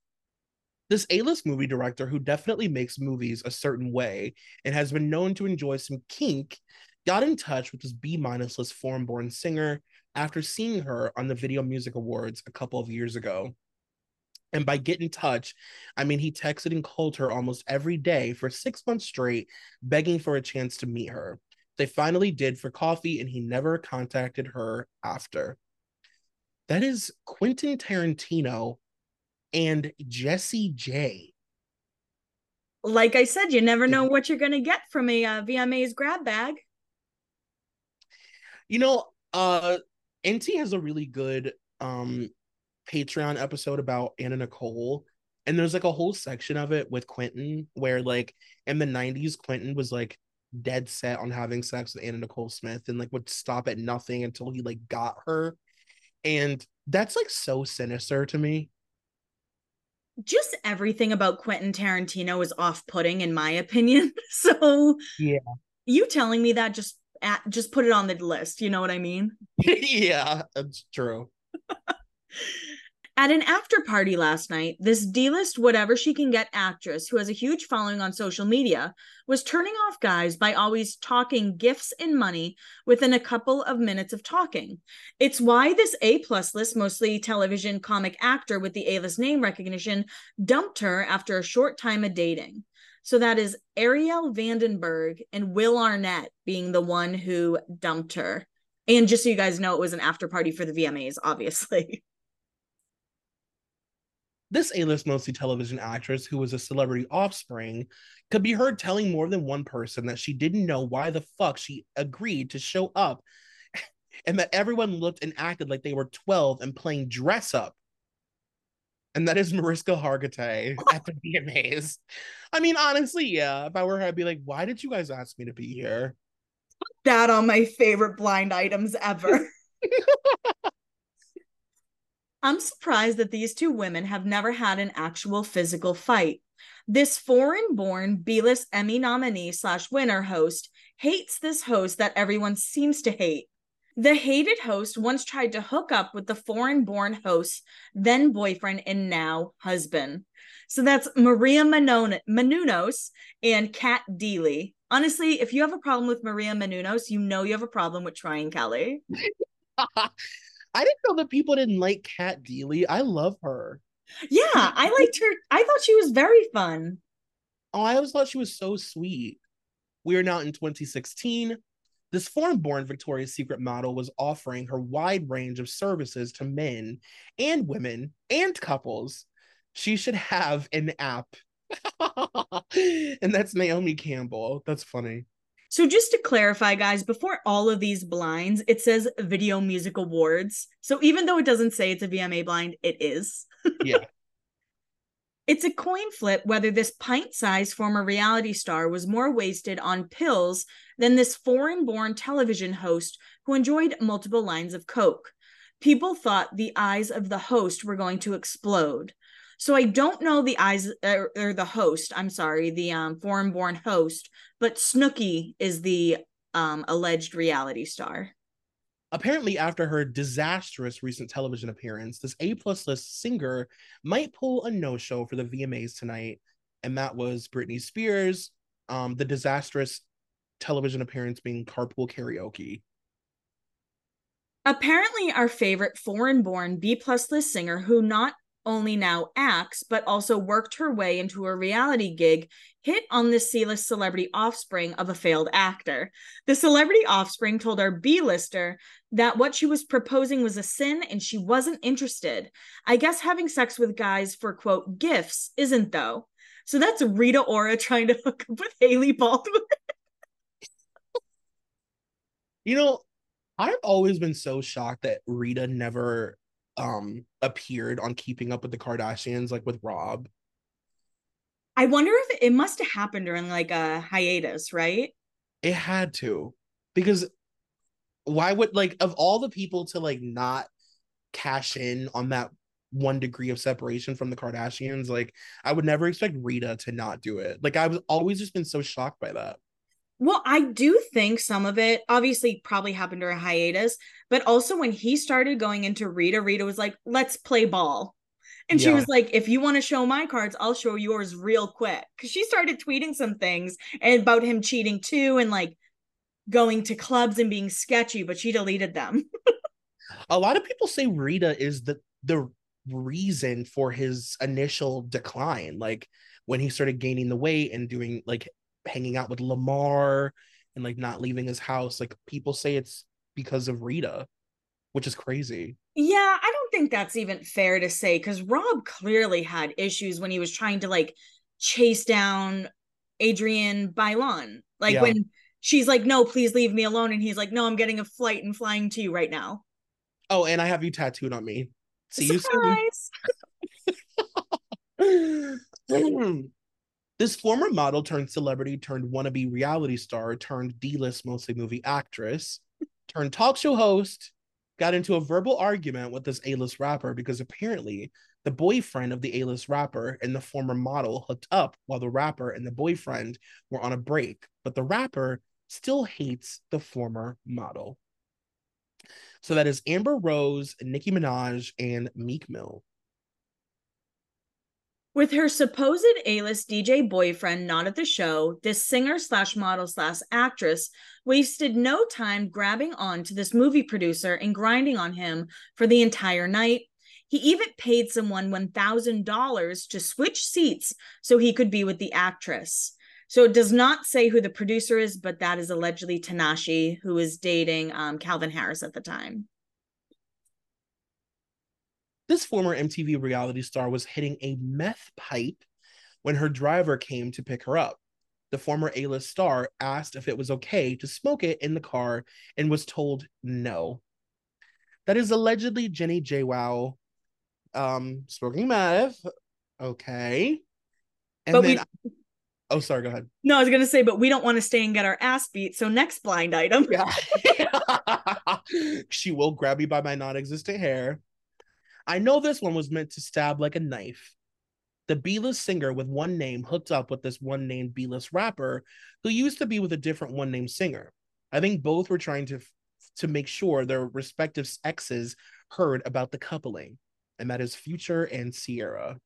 This A list movie director who definitely makes movies a certain way and has been known to enjoy some kink got in touch with this B minus list foreign born singer after seeing her on the Video Music Awards a couple of years ago. And by get in touch, I mean he texted and called her almost every day for six months straight, begging for a chance to meet her. They finally did for coffee, and he never contacted her after. That is Quentin Tarantino and Jessie J. Like I said, you never know what you're going to get from a uh, VMA's grab bag. You know, uh Enty has a really good um Patreon episode about Anna Nicole. And there's like a whole section of it with Quentin where like in the 90s, Quentin was like dead set on having sex with Anna Nicole Smith and like would stop at nothing until he like got her. And that's like so sinister to me. Just everything about Quentin Tarantino is off-putting in my opinion. So Yeah. you telling me that just at, just put it on the list, you know what I mean? yeah, that's true. At an after party last night, this D list whatever she can get actress who has a huge following on social media was turning off guys by always talking gifts and money within a couple of minutes of talking. It's why this A plus list, mostly television comic actor with the A list name recognition, dumped her after a short time of dating. So that is Arielle Vandenberg and Will Arnett being the one who dumped her. And just so you guys know, it was an after party for the VMAs, obviously. This A list mostly television actress, who was a celebrity offspring, could be heard telling more than one person that she didn't know why the fuck she agreed to show up and that everyone looked and acted like they were 12 and playing dress up. And that is Mariska Hargitay at the VMAs. I mean, honestly, yeah. If I were her, I'd be like, why did you guys ask me to be here? That on my favorite blind items ever. I'm surprised that these two women have never had an actual physical fight. This foreign born B list Emmy nominee slash winner host hates this host that everyone seems to hate. The hated host once tried to hook up with the foreign born host, then boyfriend, and now husband. So that's Maria Manon- Menounos and Cat Deeley. Honestly, if you have a problem with Maria Menounos, you know you have a problem with Trying Kelly. I didn't know that people didn't like Cat Deeley. I love her. Yeah, I liked her. I thought she was very fun. Oh, I always thought she was so sweet. We are now in 2016. This foreign born Victoria's Secret model was offering her wide range of services to men and women and couples. She should have an app. and that's Naomi Campbell. That's funny. So just to clarify, guys, before all of these blinds, it says Video Music Awards. So even though it doesn't say it's a VMA blind, it is. Yeah. It's a coin flip whether this pint sized former reality star was more wasted on pills than this foreign born television host who enjoyed multiple lines of Coke. People thought the eyes of the host were going to explode. So I don't know the eyes or, or the host, I'm sorry, the um, foreign born host, but Snooki is the um, alleged reality star. Apparently, after her disastrous recent television appearance, this A plus list singer might pull a no show for the VMAs tonight, and that was Britney Spears. Um, the disastrous television appearance being Carpool Karaoke. Apparently, our favorite foreign born B plus list singer, who not only now acts, but also worked her way into a reality gig, hit on the C list celebrity offspring of a failed actor. The celebrity offspring told our B lister that what she was proposing was a sin and she wasn't interested. I guess having sex with guys for quote gifts isn't though. So that's Rita Ora trying to hook up with Hailey Baldwin. You know, I've always been so shocked that Rita never um appeared on Keeping Up with the Kardashians like with Rob. I wonder if it must have happened during like a hiatus, right? It had to. Because why would like of all the people to like not cash in on that one degree of separation from the Kardashians, like I would never expect Rita to not do it. Like I was always just been so shocked by that. Well, I do think some of it obviously probably happened during hiatus, but also when he started going into Rita, Rita was like, let's play ball. And she was like, if you want to show my cards, I'll show yours real quick. Cause she started tweeting some things and about him cheating too and like going to clubs and being sketchy, but she deleted them. A lot of people say Rita is the the reason for his initial decline. Like when he started gaining the weight and doing like hanging out with Lamar and like not leaving his house. Like people say it's because of Rita, which is crazy. Yeah, I don't think that's even fair to say because Rob clearly had issues when he was trying to like chase down Adrienne Bailon. Like yeah. when she's like, no, please leave me alone. And he's like, no, I'm getting a flight and flying to you right now. Oh, and I have you tattooed on me. See Surprise! you soon. Mm. This former model turned celebrity turned wannabe reality star turned D-list mostly movie actress turned talk show host got into a verbal argument with this A-list rapper because apparently the boyfriend of the A-list rapper and the former model hooked up while the rapper and the boyfriend were on a break, but the rapper still hates the former model. So that is Amber Rose, Nicki Minaj, and Meek Mill. With her supposed A-list DJ boyfriend not at the show, this singer slash model slash actress wasted no time grabbing on to this movie producer and grinding on him for the entire night. He even paid someone $1,000 to switch seats so he could be with the actress. So it does not say who the producer is, but that is allegedly Tinashe, who was dating um, Calvin Harris at the time. This former MTV reality star was hitting a meth pipe when her driver came to pick her up. The former A list star asked if it was okay to smoke it in the car and was told no. That is allegedly Jenni JWoww um, smoking meth. Okay. And but then. We- Oh, sorry. Go ahead. No, I was gonna say, but we don't want to stay and get our ass beat. So next blind item. Yeah. she will grab me by my non-existent hair. I know this one was meant to stab like a knife. The B-list singer with one name hooked up with this one named B-list rapper who used to be with a different one named singer. I think both were trying to to make sure their respective exes heard about the coupling, and that is Future and Ciara.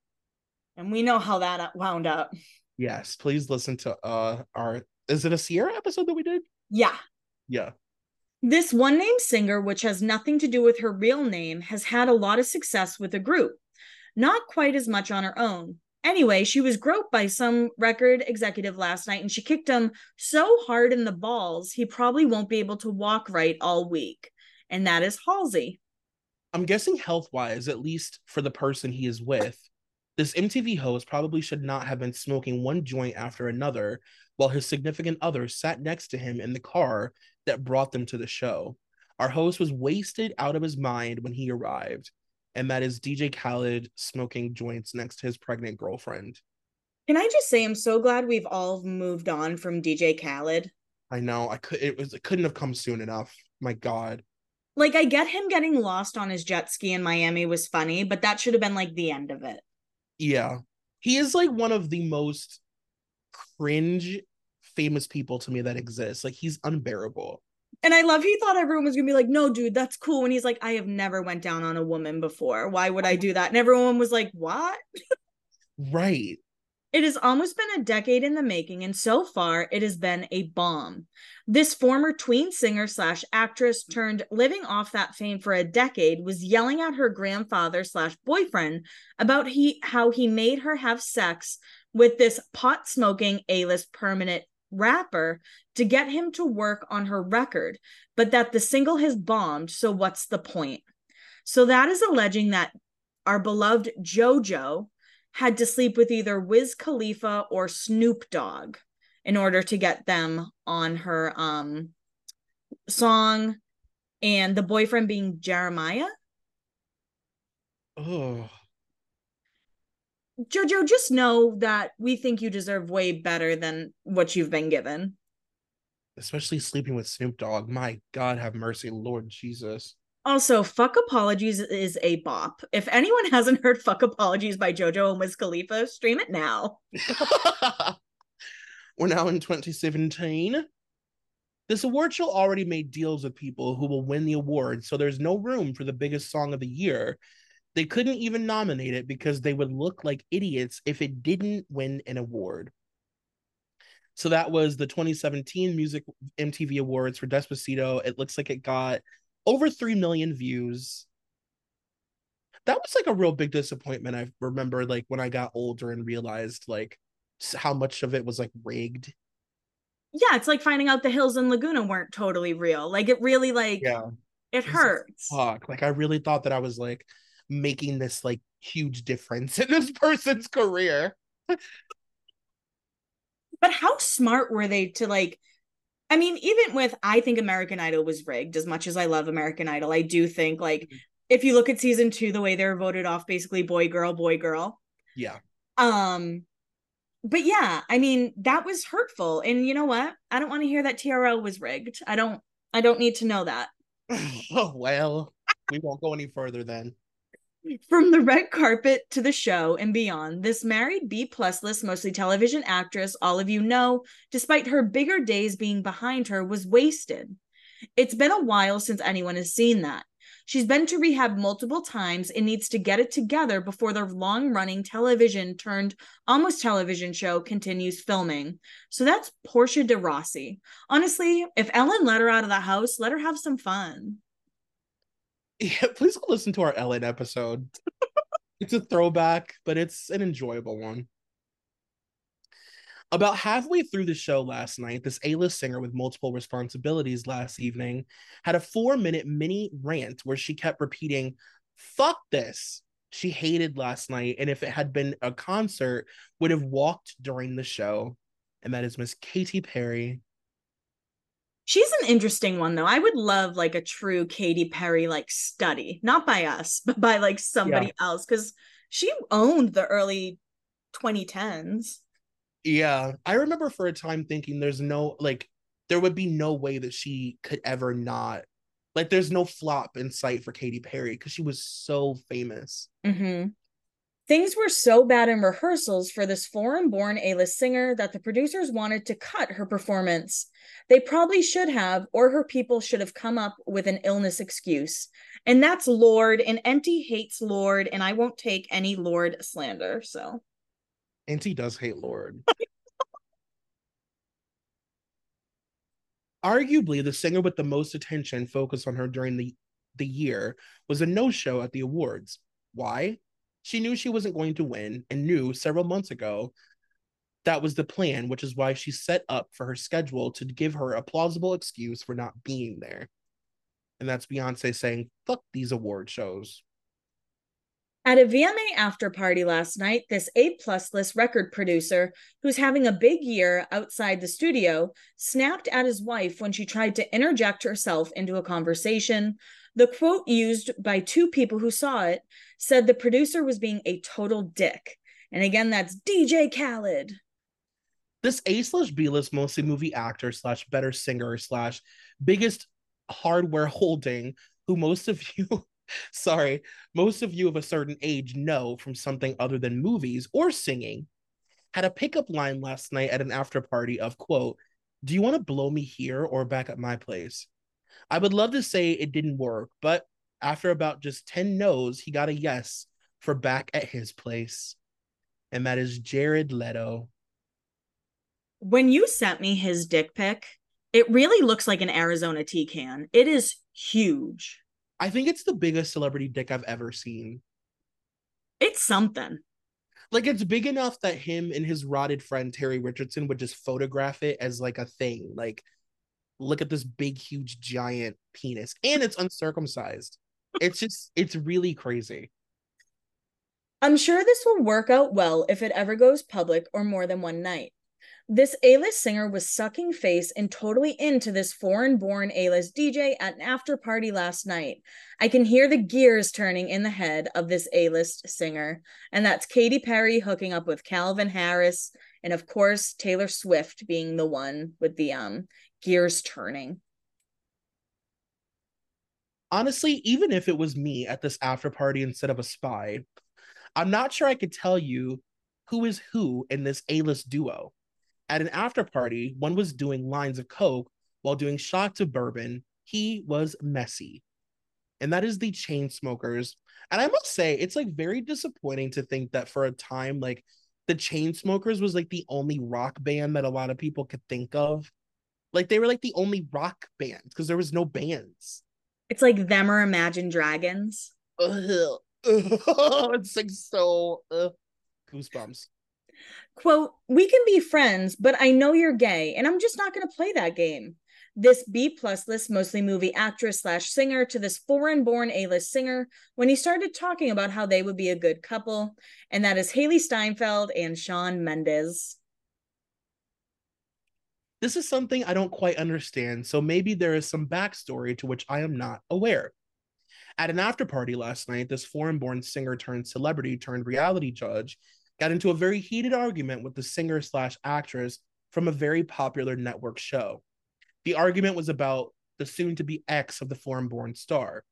And we know how that wound up. Yes, please listen to uh our is it a Ciara episode that we did? Yeah. Yeah. This one name singer, which has nothing to do with her real name, has had a lot of success with a group, not quite as much on her own. Anyway, she was groped by some record executive last night and she kicked him so hard in the balls, he probably won't be able to walk right all week. And that is Halsey. I'm guessing health wise, at least for the person he is with, this MTV host probably should not have been smoking one joint after another while his significant other sat next to him in the car that brought them to the show. Our host was wasted out of his mind when he arrived, and that is DJ Khaled smoking joints next to his pregnant girlfriend. Can I just say I'm so glad we've all moved on from DJ Khaled. I know. I could it was it couldn't have come soon enough. My god. Like I get him getting lost on his jet ski in Miami was funny, but that should have been like the end of it. Yeah. He is like one of the most cringe famous people to me that exists. Like he's unbearable. And I love he thought everyone was gonna be like, no, dude, that's cool. And he's like, I have never went down on a woman before. Why would I do that? And everyone was like, What? right. It has almost been a decade in the making, and so far it has been a bomb. This former tween singer slash actress turned living off that fame for a decade was yelling at her grandfather slash boyfriend about he how he made her have sex with this pot smoking A list permanent rapper to get him to work on her record, but that the single has bombed. So what's the point? So that is alleging that our beloved JoJo had to sleep with either Wiz Khalifa or Snoop Dogg in order to get them on her um song and the boyfriend being Jeremiah. Oh. Jojo, just know that we think you deserve way better than what you've been given. Especially sleeping with Snoop Dogg. My God, have mercy, Lord Jesus. Also, Fuck Apologies is a bop. If anyone hasn't heard Fuck Apologies by JoJo and Wiz Khalifa, stream it now. We're now in 2017. This award show already made deals with people who will win the award, so there's no room for the biggest song of the year. They couldn't even nominate it because they would look like idiots if it didn't win an award. So that was the 2017 Music MTV Awards for Despacito. It looks like it got over 3 million views. that was like a real big disappointment. I remember like when I got older and realized like how much of it was like rigged. Yeah, it's like finding out the hills in Laguna weren't totally real. Like it really like yeah. it hurts. Fuck. Like I really thought that I was like making this like huge difference in this person's career. but how smart were they to like I mean, even with I think American Idol was rigged as much as I love American Idol, I do think like mm-hmm. if you look at season two, the way they're voted off, basically boy, girl, boy, girl. Yeah. Um, but yeah, I mean, that was hurtful. And you know what? I don't want to hear that TRL was rigged. I don't I don't need to know that. oh well, we won't go any further then. From the red carpet to the show and beyond, this married B plus list, mostly television actress, all of you know, despite her bigger days being behind her, was wasted. It's been a while since anyone has seen that. She's been to rehab multiple times and needs to get it together before the long running television turned almost television show continues filming. So that's Portia de Rossi. Honestly, if Ellen let her out of the house, let her have some fun. Yeah, please go listen to our Ellen episode. it's a throwback, but it's an enjoyable one. About halfway through the show last night, this A list singer with multiple responsibilities last evening had a four minute mini rant where she kept repeating, fuck this. She hated last night, and if it had been a concert, would have walked during the show. And that is Miss Katy Perry She's an interesting one though. I would love like a true Katy Perry like study, not by us, but by like somebody yeah. else cuz she owned the early 2010s. Yeah, I remember for a time thinking there's no like there would be no way that she could ever not like there's no flop in sight for Katy Perry because she was so famous. Mm-hmm. Things were so bad in rehearsals for this foreign born A list singer that the producers wanted to cut her performance. They probably should have, or her people should have come up with an illness excuse. And that's Lorde, and Enty hates Lorde, and I won't take any Lorde slander. So. Enty does hate Lorde. Arguably, the singer with the most attention focused on her during the, the year was a no show at the awards. Why? She knew she wasn't going to win and knew several months ago that was the plan, which is why she set up for her schedule to give her a plausible excuse for not being there. And that's Beyonce saying, fuck these award shows. At a VMA after party last night, this A plus list record producer, who's having a big year outside the studio, snapped at his wife when she tried to interject herself into a conversation, the quote used by two people who saw it said the producer was being a total dick. And again, that's DJ Khaled. This A slash B list mostly movie actor slash better singer slash biggest hardware holding, who most of you, sorry, most of you of a certain age know from something other than movies or singing, had a pickup line last night at an after party of quote, Do you want to blow me here or back at my place? I would love to say it didn't work, but after about just 10 no's, he got a yes for back at his place. And that is Jared Leto. When you sent me his dick pic, it really looks like an Arizona tea can. It is huge. I think it's the biggest celebrity dick I've ever seen. It's something. Like it's big enough that him and his rotted friend Terry Richardson would just photograph it as like a thing. Like look at this big, huge, giant penis, and it's uncircumcised. it's just, it's really crazy. I'm sure this will work out well if it ever goes public or more than one night. This A list singer was sucking face and totally into this foreign born A list DJ at an after party last night. I can hear the gears turning in the head of this A list singer, and that's Katy Perry hooking up with Calvin Harris, and of course, Taylor Swift being the one with the um gears turning. Honestly, even if it was me at this after party instead of a spy, I'm not sure I could tell you who is who in this A list duo. At an after party, one was doing lines of Coke while doing shots of bourbon. He was messy. And that is the Chainsmokers. And I must say, it's like very disappointing to think that for a time, like the Chainsmokers was like the only rock band that a lot of people could think of like they were like the only rock band because there was no bands. It's like them or Imagine Dragons. Ugh. it's like so uh, goosebumps. Quote, we can be friends, but I know you're gay, and I'm just not going to play that game. This B plus list, mostly movie actress slash singer, to this foreign born A list singer when he started talking about how they would be a good couple, and that is Hailee Steinfeld and Shawn Mendes. This is something I don't quite understand, so maybe there is some backstory to which I am not aware. At an after party last night, this foreign born singer turned celebrity turned reality judge got into a very heated argument with the singer slash actress from a very popular network show. The argument was about the soon to be ex of the foreign born star.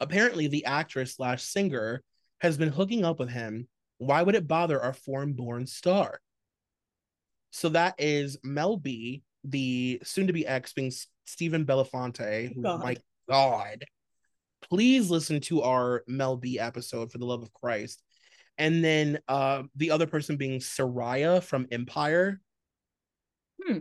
Apparently, the actress slash singer has been hooking up with him. Why would it bother our foreign born star? So that is Mel B, the soon to be ex being Stephen Belafonte, God. my God, please listen to our Mel B episode for the love of Christ. And then uh, the other person being Serayah from Empire. Hmm.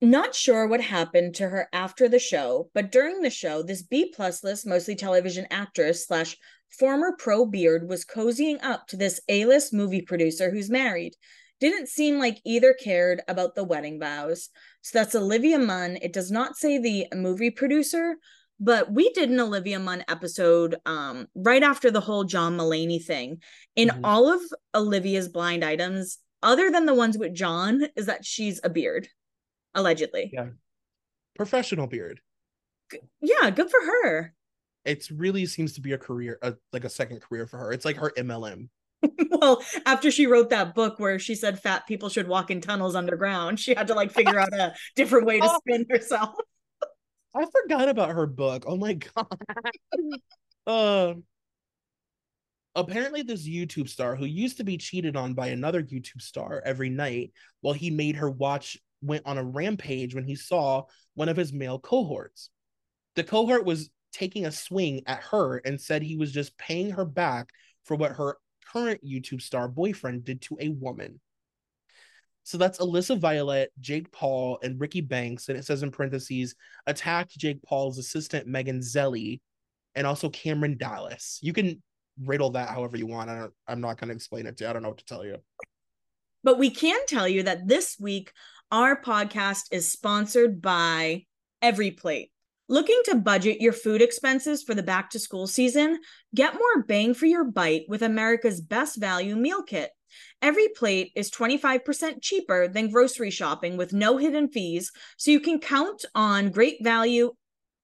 Not sure what happened to her after the show, but during the show, this B plus list, mostly television actress slash former pro beard was cozying up to this A list movie producer who's married. Didn't seem like either cared about the wedding vows. So that's Olivia Munn. It does not say the movie producer, but we did an Olivia Munn episode um, right after the whole John Mulaney thing. In mm-hmm. all of Olivia's blind items, other than the ones with John, is that she's a beard allegedly. Yeah. Professional beard. Yeah, good for her. It really seems to be a career, a, like a second career for her. It's like her MLM. well, after she wrote that book where she said fat people should walk in tunnels underground, she had to like figure out a different way to oh. spin herself. I forgot about her book. Oh my god. uh, apparently this YouTube star who used to be cheated on by another YouTube star every night while he made her watch went on a rampage when he saw one of his male cohorts. The cohort was taking a swing at her and said he was just paying her back for what her current YouTube star boyfriend did to a woman. So that's Alyssa Violet, Jake Paul, and Ricky Banks. And it says in parentheses, attacked Jake Paul's assistant Megan Zelly and also Cameron Dallas. You can riddle that however you want. I don't, I'm not going to explain it to you. I don't know what to tell you. But we can tell you that this week our podcast is sponsored by Every Plate. Looking to budget your food expenses for the back to school season? Get more bang for your bite with America's best value meal kit. Every plate is 25% cheaper than grocery shopping with no hidden fees, so you can count on great value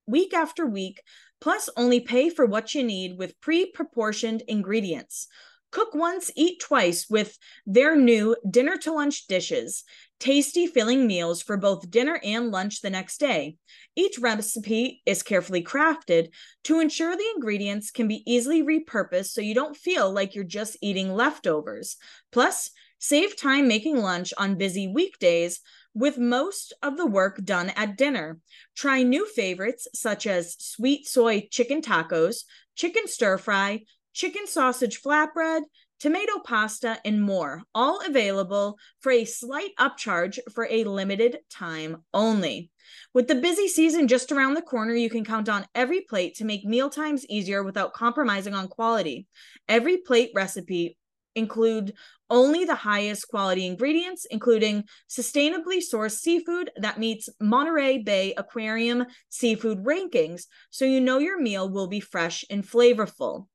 week after week, plus only pay for what you need with pre proportioned ingredients. Cook once, eat twice with their new dinner to lunch dishes tasty, filling meals for both dinner and lunch the next day. Each recipe is carefully crafted to ensure the ingredients can be easily repurposed so you don't feel like you're just eating leftovers. Plus, save time making lunch on busy weekdays with most of the work done at dinner. Try new favorites such as sweet soy chicken tacos, chicken stir fry, chicken sausage flatbread, tomato pasta, and more, all available for a slight upcharge for a limited time only. With the busy season just around the corner, you can count on every plate to make meal times easier without compromising on quality. Every plate recipe include only the highest quality ingredients, including sustainably sourced seafood that meets Monterey Bay Aquarium seafood rankings, so you know your meal will be fresh and flavorful.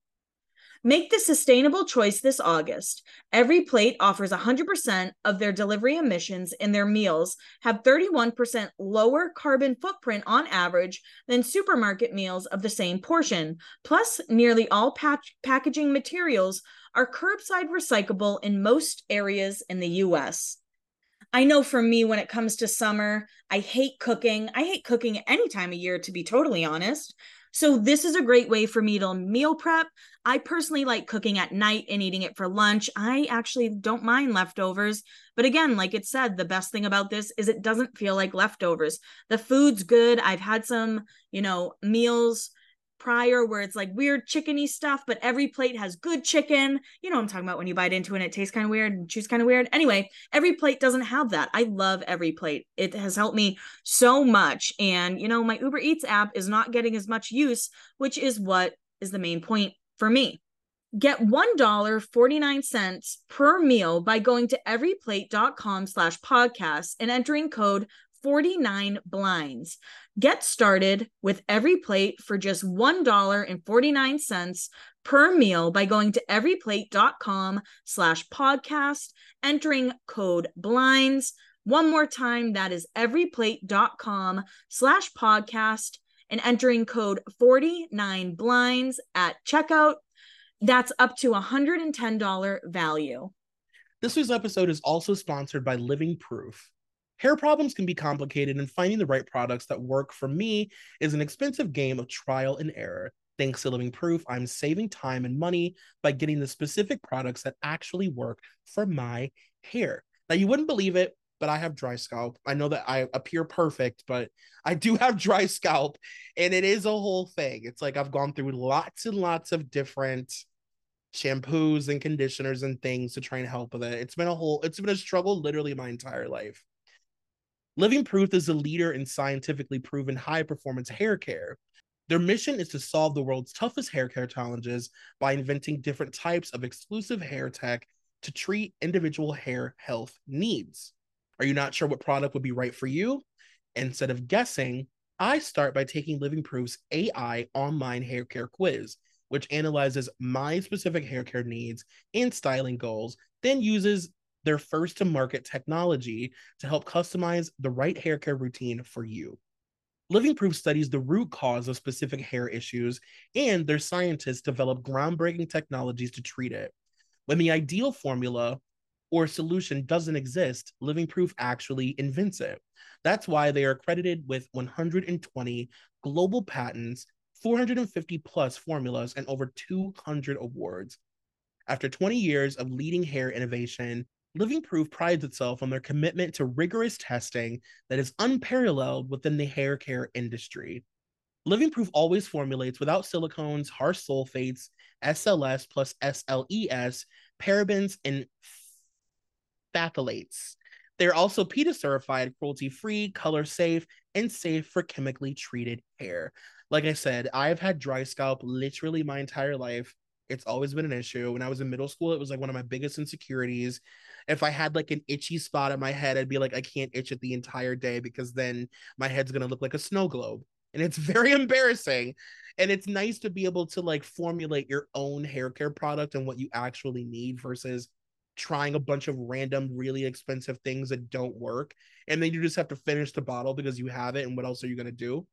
Make the sustainable choice this August. Every plate offers 100% of their delivery emissions in their meals have 31% lower carbon footprint on average than supermarket meals of the same portion. Plus, nearly all packaging materials are curbside recyclable in most areas in the US. I know for me, when it comes to summer, I hate cooking. I hate cooking any time of year, to be totally honest. So this is a great way for me to meal prep. I personally like cooking at night and eating it for lunch. I actually don't mind leftovers. But again, like it said, the best thing about this is it doesn't feel like leftovers. The food's good. I've had some, you know, meals prior where it's like weird chickeny stuff, but every plate has good chicken. You know I'm talking about when you bite into it and it tastes kind of weird and chews kind of weird. Anyway, every plate doesn't have that. I love every plate. It has helped me so much. And you know, my Uber Eats app is not getting as much use, which is what is the main point for me. Get $1.49 per meal by going to everyplate.com slash podcast and entering code 49 blinds. Get started with every plate for just $1.49 per meal by going to everyplate.com slash podcast, entering code blinds. One more time, that is everyplate.com slash podcast and entering code 49 blinds at checkout. That's up to $110 value. This week's episode is also sponsored by Living Proof. Hair problems can be complicated, and finding the right products that work for me is an expensive game of trial and error. Thanks to Living Proof, I'm saving time and money by getting the specific products that actually work for my hair. Now, you wouldn't believe it, but I have dry scalp. I know that I appear perfect, but I do have dry scalp, and it is a whole thing. It's like I've gone through lots and lots of different shampoos and conditioners and things to try and help with it. It's been a whole, it's been a struggle literally my entire life. Living Proof is a leader in scientifically proven high performance hair care. Their mission is to solve the world's toughest hair care challenges by inventing different types of exclusive hair tech to treat individual hair health needs. Are you not sure what product would be right for you? Instead of guessing, I start by taking Living Proof's AI online hair care quiz, which analyzes my specific hair care needs and styling goals, then uses their first to market technology to help customize the right hair care routine for you. Living Proof studies the root cause of specific hair issues, and their scientists develop groundbreaking technologies to treat it. When the ideal formula or solution doesn't exist, Living Proof actually invents it. That's why they are accredited with 120 global patents, 450 plus formulas, and over 200 awards. After 20 years of leading hair innovation, Living Proof prides itself on their commitment to rigorous testing that is unparalleled within the hair care industry. Living Proof always formulates without silicones, harsh sulfates, SLS plus SLES, parabens, and phthalates. They're also PETA certified, cruelty free, color safe, and safe for chemically treated hair. Like I said, I've had dry scalp literally my entire life. It's always been an issue. When I was in middle school, it was like one of my biggest insecurities if I had like an itchy spot on my head, I'd be like, I can't itch it the entire day because then my head's gonna look like a snow globe. And it's very embarrassing. And it's nice to be able to like formulate your own hair care product and what you actually need versus trying a bunch of random, really expensive things that don't work. And then you just have to finish the bottle because you have it. And what else are you going to do?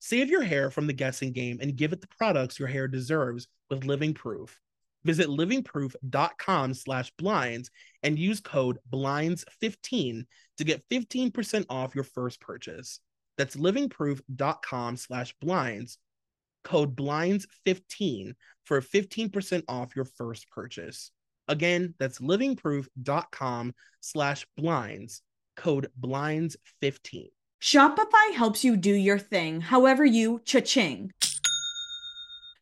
Save your hair from the guessing game and give it the products your hair deserves with Living Proof. Visit livingproof.com slash blinds and use code blinds15 to get 15% off your first purchase. That's livingproof.com slash blinds, code blinds15 for 15% off your first purchase. Again, that's livingproof.com slash blinds, code blinds15. Shopify helps you do your thing, however you cha-ching.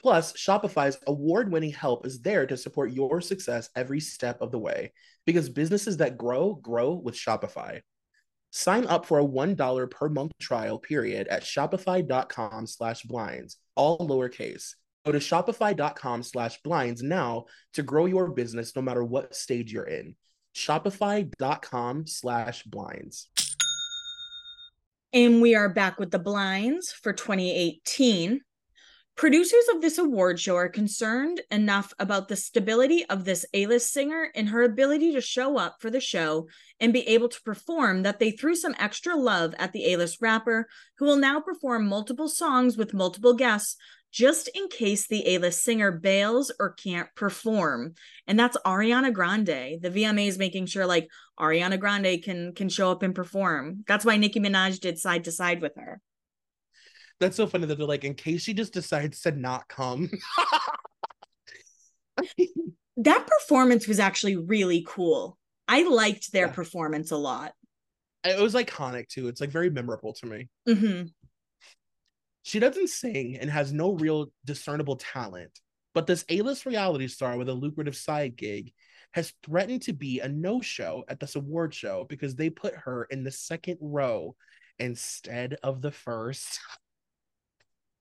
Plus, Shopify's award winning help is there to support your success every step of the way because businesses that grow, grow with Shopify. Sign up for a $1 per month trial period at shopify.com slash blinds, all lowercase. Go to shopify.com slash blinds now to grow your business no matter what stage you're in. Shopify.com slash blinds. And we are back with the blinds for 2018. Producers of this award show are concerned enough about the stability of this A list singer and her ability to show up for the show and be able to perform that they threw some extra love at the A list rapper who will now perform multiple songs with multiple guests just in case the A list singer bails or can't perform. And that's Ariana Grande. The VMA is making sure like Ariana Grande can can show up and perform. That's why Nicki Minaj did side to side with her. That's so funny that they're like, in case she just decides to not come. that performance was actually really cool. I liked their yeah. performance a lot. It was iconic too. It's like very memorable to me. Mm-hmm. She doesn't sing and has no real discernible talent, but this A-list reality star with a lucrative side gig has threatened to be a no-show at this award show because they put her in the second row instead of the first.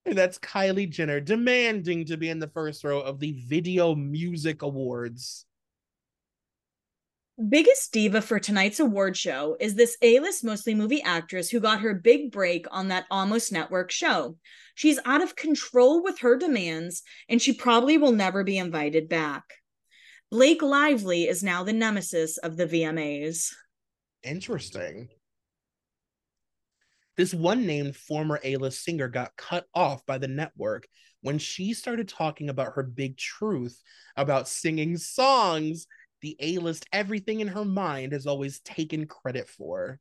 And that's Kylie Jenner demanding to be in the first row of the Video Music Awards. Biggest diva for tonight's award show is this A list mostly movie actress who got her big break on that Almost Network show. She's out of control with her demands, and she probably will never be invited back. Blake Lively is now the nemesis of the VMAs. Interesting. This one named former A list singer got cut off by the network when she started talking about her big truth about singing songs the A list, everything in her mind has always taken credit for.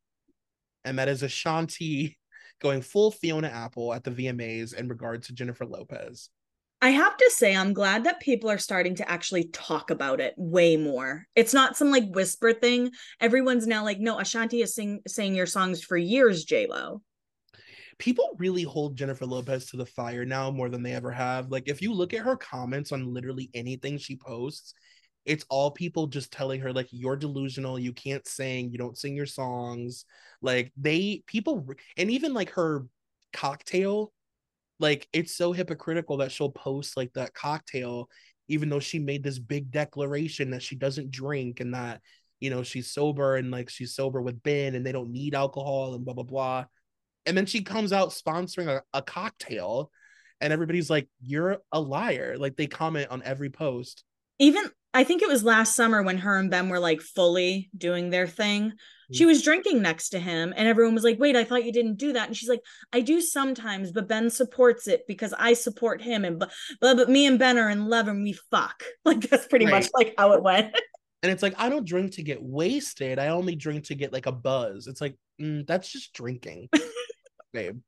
And that is Ashanti going full Fiona Apple at the VMAs in regard to Jennifer Lopez. I have to say, I'm glad that people are starting to actually talk about it way more. It's not some like whisper thing. Everyone's now like, no, Ashanti is sing saying your songs for years, Lo. People really hold Jennifer Lopez to the fire now more than they ever have. Like, if you look at her comments on literally anything she posts, it's all people just telling her like you're delusional you can't sing you don't sing your songs like they people and even like her cocktail like it's so hypocritical that she'll post like that cocktail even though she made this big declaration that she doesn't drink and that you know she's sober and like she's sober with Ben and they don't need alcohol and blah blah blah. And then she comes out sponsoring a, a cocktail and everybody's like you're a liar. Like they comment on every post even I think it was last summer when her and Ben were like fully doing their thing. She mm. was drinking next to him, and everyone was like, Wait, I thought you didn't do that. And she's like, I do sometimes, but Ben supports it because I support him. And but, but, me and Ben are in love and we fuck. Like, that's pretty right. much like how it went. and it's like, I don't drink to get wasted. I only drink to get like a buzz. It's like, mm, that's just drinking, babe.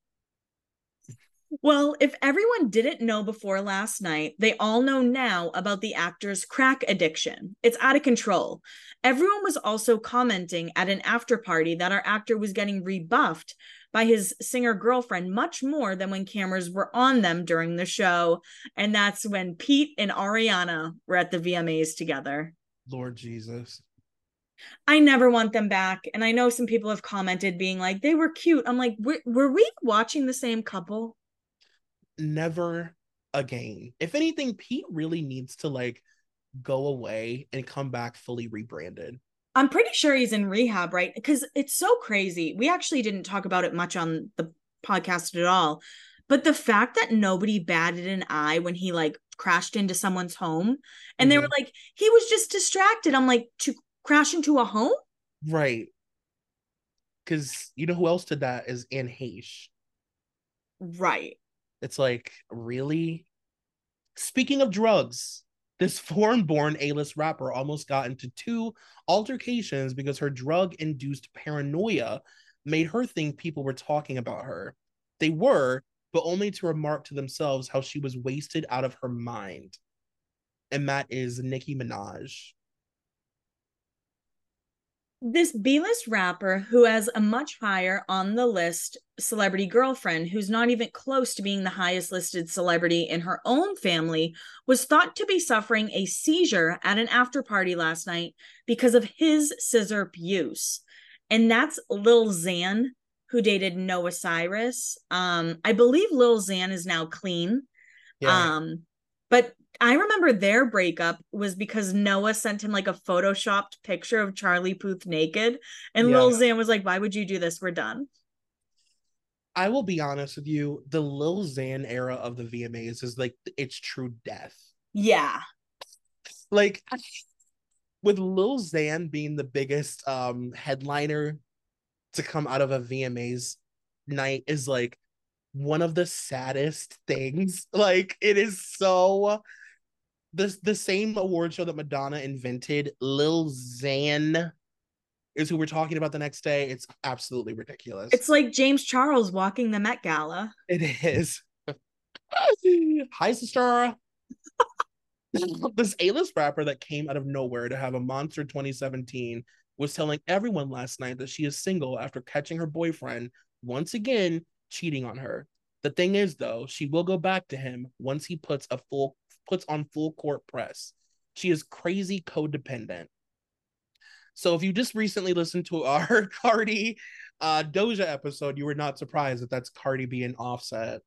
Well, if everyone didn't know before last night, they all know now about the actor's crack addiction. It's out of control. Everyone was also commenting at an after party that our actor was getting rebuffed by his singer girlfriend much more than when cameras were on them during the show. And that's when Pete and Ariana were at the VMAs together. Lord Jesus. I never want them back. And I know some people have commented being like, they were cute. I'm like, were, were we watching the same couple? Never again. If anything, Pete really needs to like go away and come back fully rebranded. I'm pretty sure he's in rehab, right? Because it's so crazy. We actually didn't talk about it much on the podcast at all. But the fact that nobody batted an eye when he like crashed into someone's home and mm-hmm. they were mm-hmm. like, he was just distracted. I'm like, to crash into a home? Right. Because you know who else did that is Anne Heche. Right. It's like, really? Speaking of drugs, this foreign born A list rapper almost got into two altercations because her drug induced paranoia made her think people were talking about her. They were, but only to remark to themselves how she was wasted out of her mind. And that is Nicki Minaj this B-list rapper who has a much higher on the list celebrity girlfriend who's not even close to being the highest listed celebrity in her own family was thought to be suffering a seizure at an after party last night because of his scissor use. And that's Lil Xan who dated Noah Cyrus. Um I believe Lil Xan is now clean. Yeah. Um but I remember their breakup was because Noah sent him like a photoshopped picture of Charlie Puth naked. And yeah. Lil Xan was like, Why would you do this? We're done. I will be honest with you, the Lil Xan era of the VMAs is like it's true death. Yeah. Like with Lil Xan being the biggest um headliner to come out of a VMAs night is like one of the saddest things. Like it is so the the same award show that Madonna invented, Lil Xan is who we're talking about the next day. It's absolutely ridiculous. It's like James Charles walking the Met Gala. It is. Hi, sister. this A-list rapper that came out of nowhere to have a monster 2017 was telling everyone last night that she is single after catching her boyfriend once again cheating on her. The thing is though, she will go back to him once he puts a full puts on full court press. She is crazy codependent. So if you just recently listened to our Cardi uh Doja episode, you were not surprised that that's Cardi being Offset.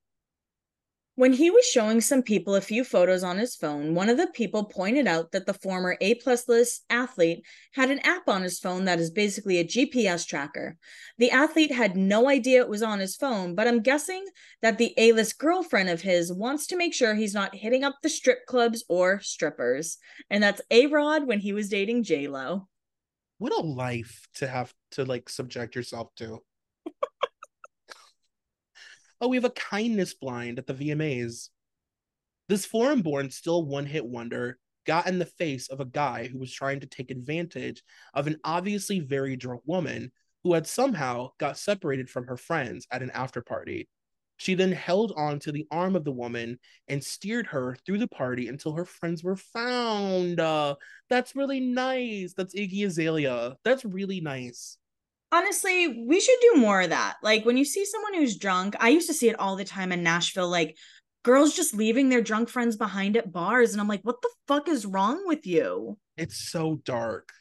When he was showing some people a few photos on his phone, one of the people pointed out that the former A plus list athlete had an app on his phone that is basically a GPS tracker. The athlete had no idea it was on his phone, but I'm guessing that the A list girlfriend of his wants to make sure he's not hitting up the strip clubs or strippers. And that's A Rod when he was dating J Lo. What a life to have to like subject yourself to oh, we have a kindness blind at the VMAs. This foreign born, still one hit wonder got in the face of a guy who was trying to take advantage of an obviously very drunk woman who had somehow got separated from her friends at an after party. She then held on to the arm of the woman and steered her through the party until her friends were found. Uh, that's really nice. That's Iggy Azalea. That's really nice honestly, we should do more of that. Like when you see someone who's drunk, I used to see it all the time in Nashville, like girls just leaving their drunk friends behind at bars. And I'm like, what the fuck is wrong with you? It's so dark.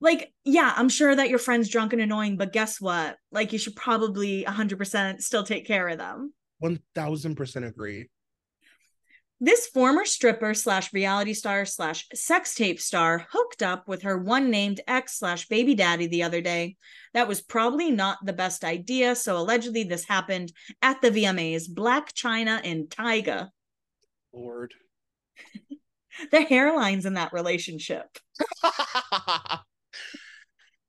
Like, yeah, I'm sure that your friend's drunk and annoying, but guess what? Like, you should probably 100% still take care of them. 1000% agree. This former stripper slash reality star slash sex tape star hooked up with her one named ex slash baby daddy the other day. That was probably not the best idea. So allegedly, this happened at the VMAs, Blac Chyna and Tyga. Lord. the hairlines in that relationship.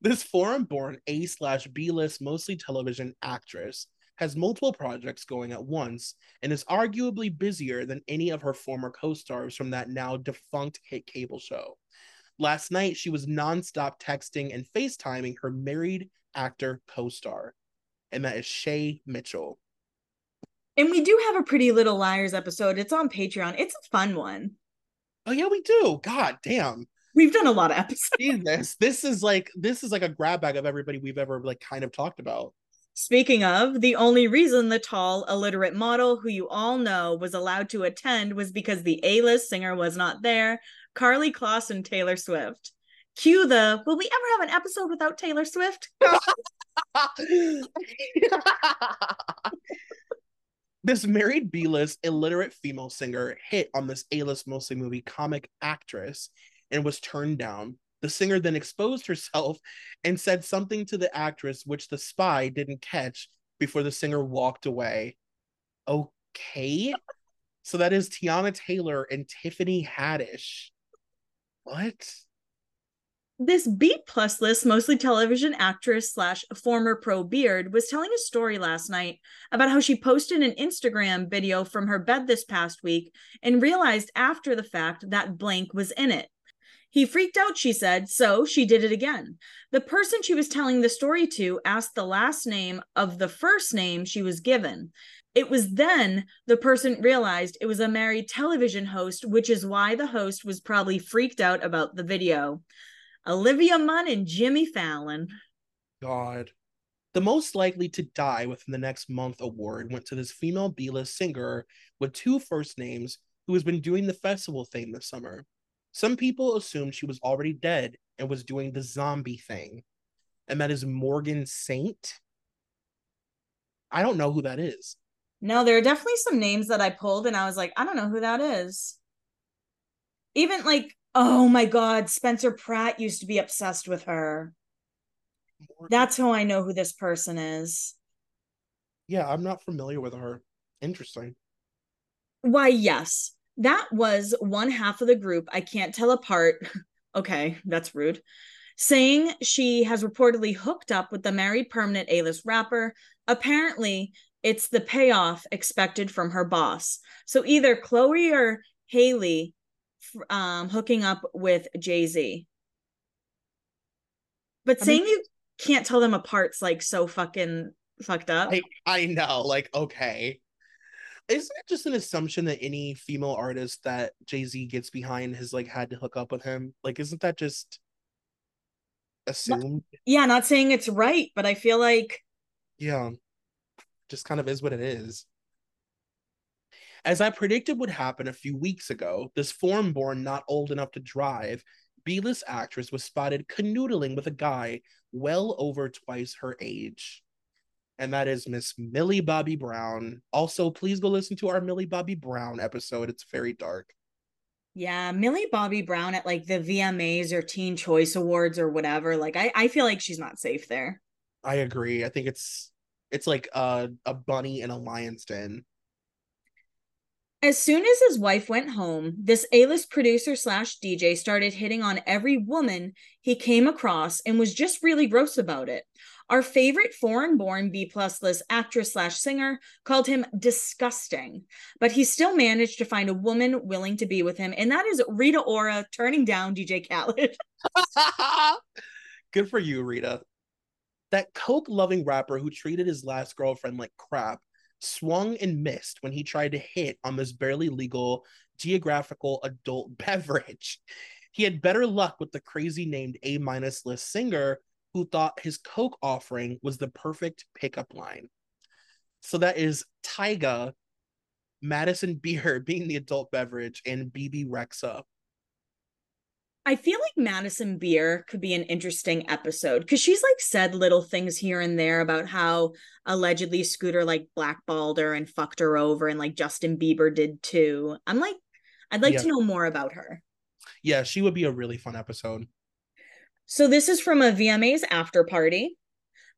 this foreign born A slash B list, mostly television actress has multiple projects going at once and is arguably busier than any of her former co stars from that now defunct hit cable show. Last night, she was nonstop texting and FaceTiming her married actor co star, and that is Shay Mitchell. And we do have a Pretty Little Liars episode. It's on Patreon. It's a fun one. Oh yeah, we do. God damn. We've done a lot of episodes. Jesus, this is like this is like a grab bag of everybody we've ever like kind of talked about. Speaking of, the only reason the tall, illiterate model who you all know was allowed to attend was because the A list singer was not there, Karlie Kloss and Taylor Swift. Cue the will we ever have an episode without Taylor Swift? this married B list illiterate female singer hit on this A list mostly movie comic actress and was turned down the singer then exposed herself and said something to the actress, which the spy didn't catch before the singer walked away. Okay. So that is Teyana Taylor and Tiffany Haddish. What? This B plus list, mostly television actress slash former pro beard, was telling a story last night about how she posted an Instagram video from her bed this past week and realized after the fact that blank was in it. He freaked out, she said, so she did it again. The person she was telling the story to asked the last name of the first name she was given. It was then the person realized it was a married television host, which is why the host was probably freaked out about the video. Olivia Munn and Jimmy Fallon. God. The most likely to die within the next month award went to this female B list singer with two first names who has been doing the festival thing this summer. Some people assumed she was already dead and was doing the zombie thing, and that is Morgan Saint. I don't know who that is. No, there are definitely some names that I pulled, and I was like, I don't know who that is. Even like, oh my God, Spencer Pratt used to be obsessed with her. That's how I know who this person is. Yeah, I'm not familiar with her. Interesting. Why, yes. That was one half of the group I can't tell apart. okay, that's rude. Saying she has reportedly hooked up with the married permanent A list rapper. Apparently, it's the payoff expected from her boss. So either Chloe or Hailey um, hooking up with Jay Z. But I saying mean, you can't tell them apart's like so fucking fucked up. I, I know, like, okay. Isn't it just an assumption that any female artist that Jay Z gets behind has like had to hook up with him? Like, isn't that just assumed? Yeah, not saying it's right, but I feel like yeah, just kind of is what it is. As I predicted would happen a few weeks ago, this foreign born not old enough to drive B-list actress was spotted canoodling with a guy well over twice her age. And that is Miss Millie Bobby Brown. Also, please go listen to our Millie Bobby Brown episode. It's very dark. Yeah, Millie Bobby Brown at like the VMAs or Teen Choice Awards or whatever. Like I, I feel like she's not safe there. I agree. I think it's it's like a, a bunny in a lion's den. As soon as his wife went home, this A list producer slash DJ started hitting on every woman he came across and was just really gross about it. Our favorite foreign born B plus list actress slash singer called him disgusting, but he still managed to find a woman willing to be with him, and that is Rita Ora turning down DJ Khaled. Good for you, Rita. That coke loving rapper who treated his last girlfriend like crap swung and missed when he tried to hit on this barely legal geographical adult beverage. He had better luck with the crazy named A minus list singer who thought his Coke offering was the perfect pickup line. So that is Tyga, Madison Beer being the adult beverage, and BB Rexa. I feel like Madison Beer could be an interesting episode because she's like said little things here and there about how allegedly Scooter like blackballed her and fucked her over, and like Justin Bieber did too. I'm like, I'd like yeah. to know more about her. Yeah, she would be a really fun episode. So, this is from a VMA's after party.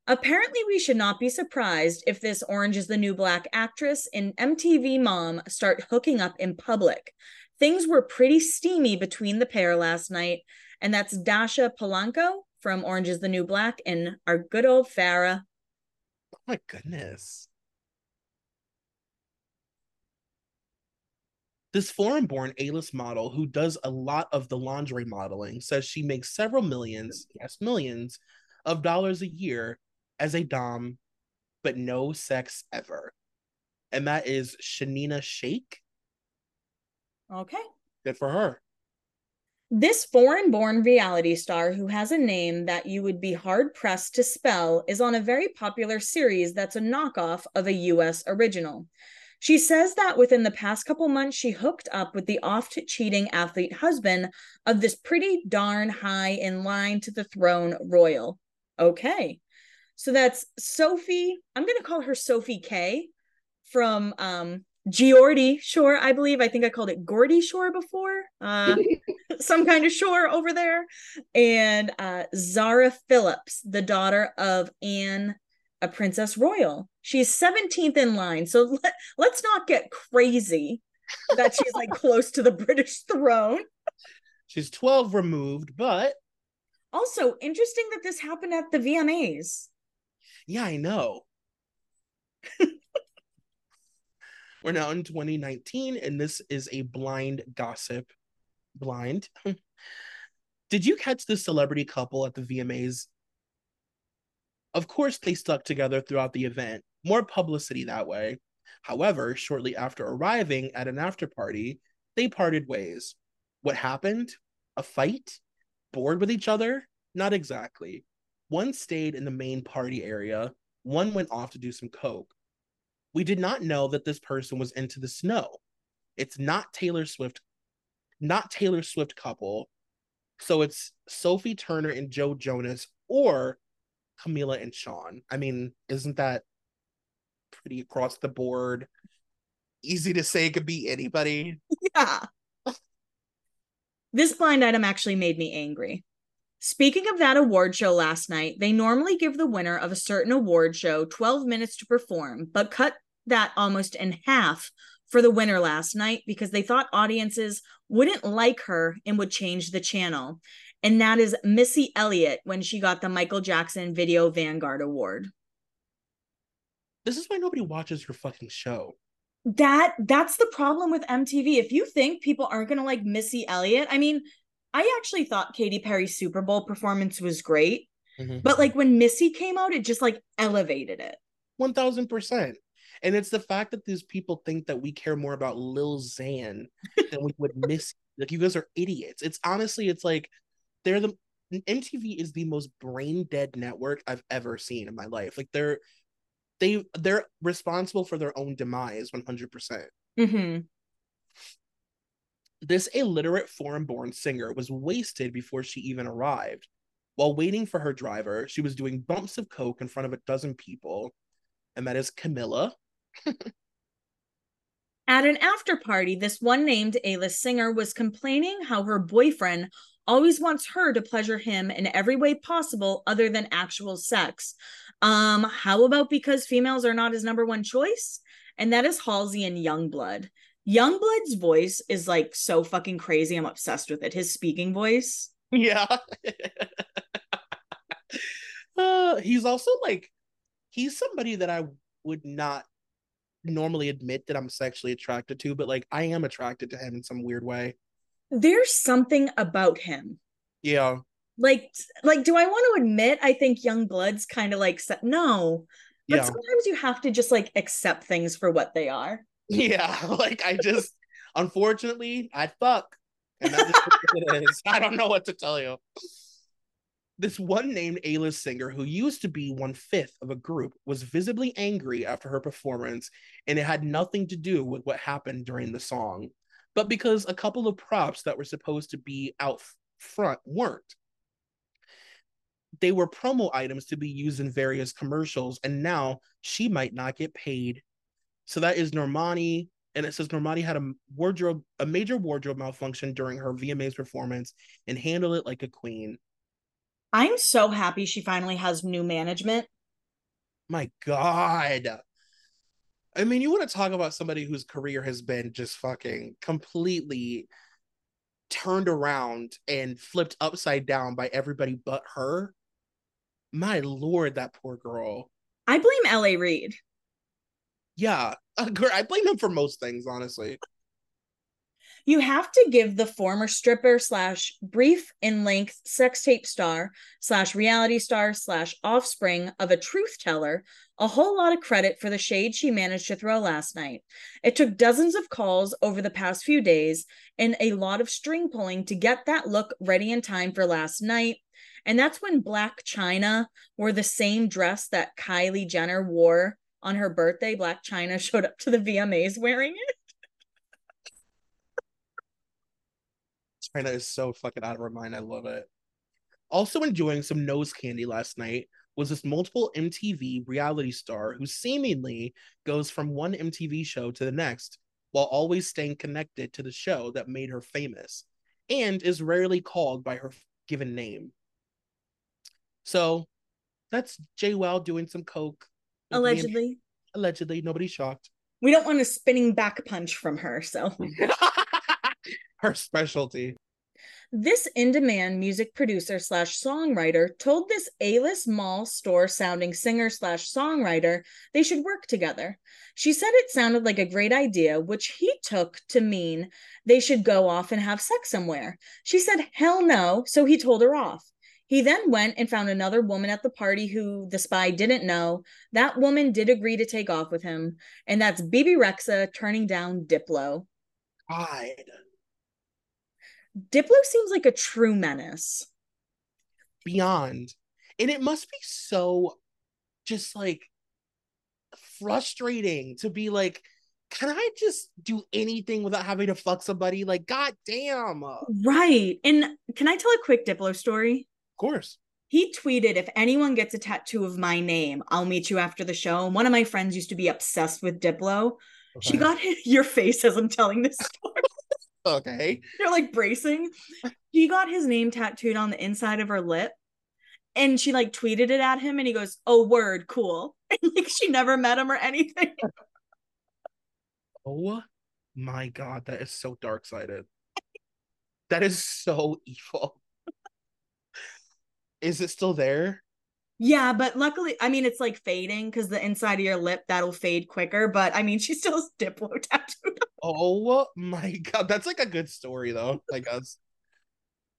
Apparently, we should not be surprised if this Orange is the New Black actress and MTV mom start hooking up in public things were pretty steamy between the pair last night, and that's Dasha Polanco from Orange is the New Black and our good old Farrah. Oh my goodness. This foreign born A list model who does a lot of the lingerie modeling says she makes several millions, yes, millions of dollars a year as a Dom, but no sex ever. And that is Shanina Shaik. Okay. Good for her. This foreign born reality star who has a name that you would be hard pressed to spell is on a very popular series that's a knockoff of a US original. She says that within the past couple months, she hooked up with the oft cheating athlete husband of this pretty darn high in line to the throne royal. Okay. So that's Sophie. I'm going to call her Sophie K from um, Geordie Shore, I believe. I think I called it Gordy Shore before. Uh, some kind of shore over there. And uh, Zara Phillips, the daughter of Anne, a princess royal. She's 17th in line. So let, let's not get crazy that she's like close to the British throne. She's 12 removed, but. Also, interesting that this happened at the VMAs. Yeah, I know. We're now in 2019, and this is a blind gossip. Blind. Did you catch the celebrity couple at the VMAs? Of course, they stuck together throughout the event. More publicity that way. However, shortly after arriving at an after party, they parted ways. What happened? A fight? Bored with each other? Not exactly. One stayed in the main party area, one went off to do some coke we did not know that this person was into the snow. It's not Taylor Swift, not Taylor Swift couple. So it's Sophie Turner and Joe Jonas or Camila and Shawn. I mean, isn't that pretty across the board? Easy to say it could be anybody. Yeah. This blind item actually made me angry. Speaking of that award show last night, they normally give the winner of a certain award show 12 minutes to perform, but cut that almost in half for the winner last night because they thought audiences wouldn't like her and would change the channel. And that is Missy Elliott when she got the Michael Jackson Video Vanguard Award. This is why nobody watches your fucking show. That that's the problem with MTV. If you think people aren't going to like Missy Elliott, I mean, I actually thought Katy Perry's Super Bowl performance was great. Mm-hmm. But like when Missy came out, it just like elevated it. 1000%. And it's the fact that these people think that we care more about Lil Xan than we would Missy. Like you guys are idiots. It's honestly, it's like they're the MTV is the most brain dead network I've ever seen in my life. Like they're they they're responsible for their own demise 100%. percent mm-hmm. This illiterate foreign born singer was wasted before she even arrived. While waiting for her driver, she was doing bumps of coke in front of a dozen people, and that is Camila. At an after party, this one named A list singer was complaining how her boyfriend always wants her to pleasure him in every way possible other than actual sex. Um, how about because females are not his number one choice? And that is Halsey and Yungblud. Yungblud's voice is like so fucking crazy. I'm obsessed with it. His speaking voice. Yeah. uh, he's also like, he's somebody that I would not normally admit that I'm sexually attracted to, but like I am attracted to him in some weird way. There's something about him. Yeah. Like like do I want to admit I think Yungblud's kind of like no. But yeah. sometimes you have to just like accept things for what they are. Yeah, like I just unfortunately I fuck. And that is what it is. I don't know what to tell you this one named A-list singer who used to be one fifth of a group was visibly angry after her performance, and it had nothing to do with what happened during the song, but because a couple of props that were supposed to be out front weren't. They were promo items to be used in various commercials, and now she might not get paid. So that is Normani, and it says Normani had a wardrobe, a major wardrobe malfunction during her VMAs performance, and handled it like a queen. I'm so happy she finally has new management. My God. I mean, you want to talk about somebody whose career has been just fucking completely turned around and flipped upside down by everybody but her. My lord, that poor girl. I blame LA Reid. Yeah, uh, I blame him for most things, honestly you have to give the former stripper slash brief in length sex tape star slash reality star slash offspring of a truth teller a whole lot of credit for the shade she managed to throw last night. It took dozens of calls over the past few days and a lot of string pulling to get that look ready in time for last night. And that's when Blac Chyna wore the same dress that Kylie Jenner wore on her birthday. Blac Chyna showed up to the VMAs wearing it. Chyna is so fucking out of her mind. I love it. Also enjoying some nose candy last night was this multiple MTV reality star who seemingly goes from one MTV show to the next while always staying connected to the show that made her famous and is rarely called by her given name. So that's JWoww doing some coke. Allegedly. Allegedly. Nobody's shocked. We don't want a spinning back punch from her, so her specialty. This in demand music producer slash songwriter told this A list mall store sounding singer slash songwriter they should work together. She said it sounded like a great idea, which he took to mean they should go off and have sex somewhere. She said, hell no, so he told her off. He then went and found another woman at the party who the spy didn't know. That woman did agree to take off with him, and that's Bebe Rexha turning down Diplo. God. Diplo seems like a true menace. Beyond. And it must be so just like frustrating to be like, can I just do anything without having to fuck somebody? Like, god damn. Right. And can I tell a quick Diplo story? Of course. He tweeted, if anyone gets a tattoo of my name, I'll meet you after the show. And one of my friends used to be obsessed with Diplo. Okay. She got your face as I'm telling this story. Okay. They're like bracing. He got his name tattooed on the inside of her lip. And she like tweeted it at him and he goes, Oh, word, cool. And like she never met him or anything. Oh my god, that is so dark sided. that is so evil. is it still there? Yeah, but luckily, I mean, it's like fading because the inside of your lip that'll fade quicker. But I mean, she still has Diplo tattooed. Oh my god, that's like a good story though. I guess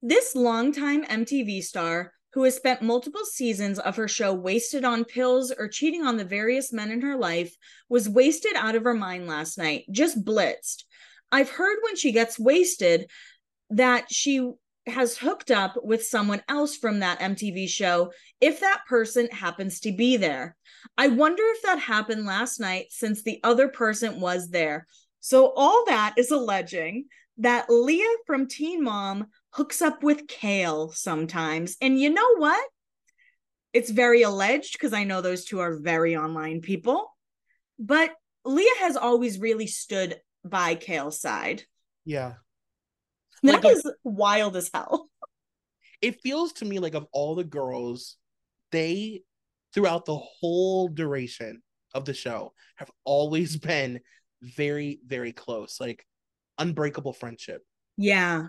this longtime MTV star who has spent multiple seasons of her show wasted on pills or cheating on the various men in her life was wasted out of her mind last night, just blitzed. I've heard when she gets wasted that she has hooked up with someone else from that MTV show if that person happens to be there. I wonder if that happened last night since the other person was there. So, all that is alleging that Leah from Teen Mom hooks up with Kail sometimes. And you know what? It's very alleged because I know those two are very online people. But Leah has always really stood by Kail's side. Yeah. That like, is wild as hell. It feels to me like of all the girls, they throughout the whole duration of the show have always been very, very close. Like unbreakable friendship. Yeah.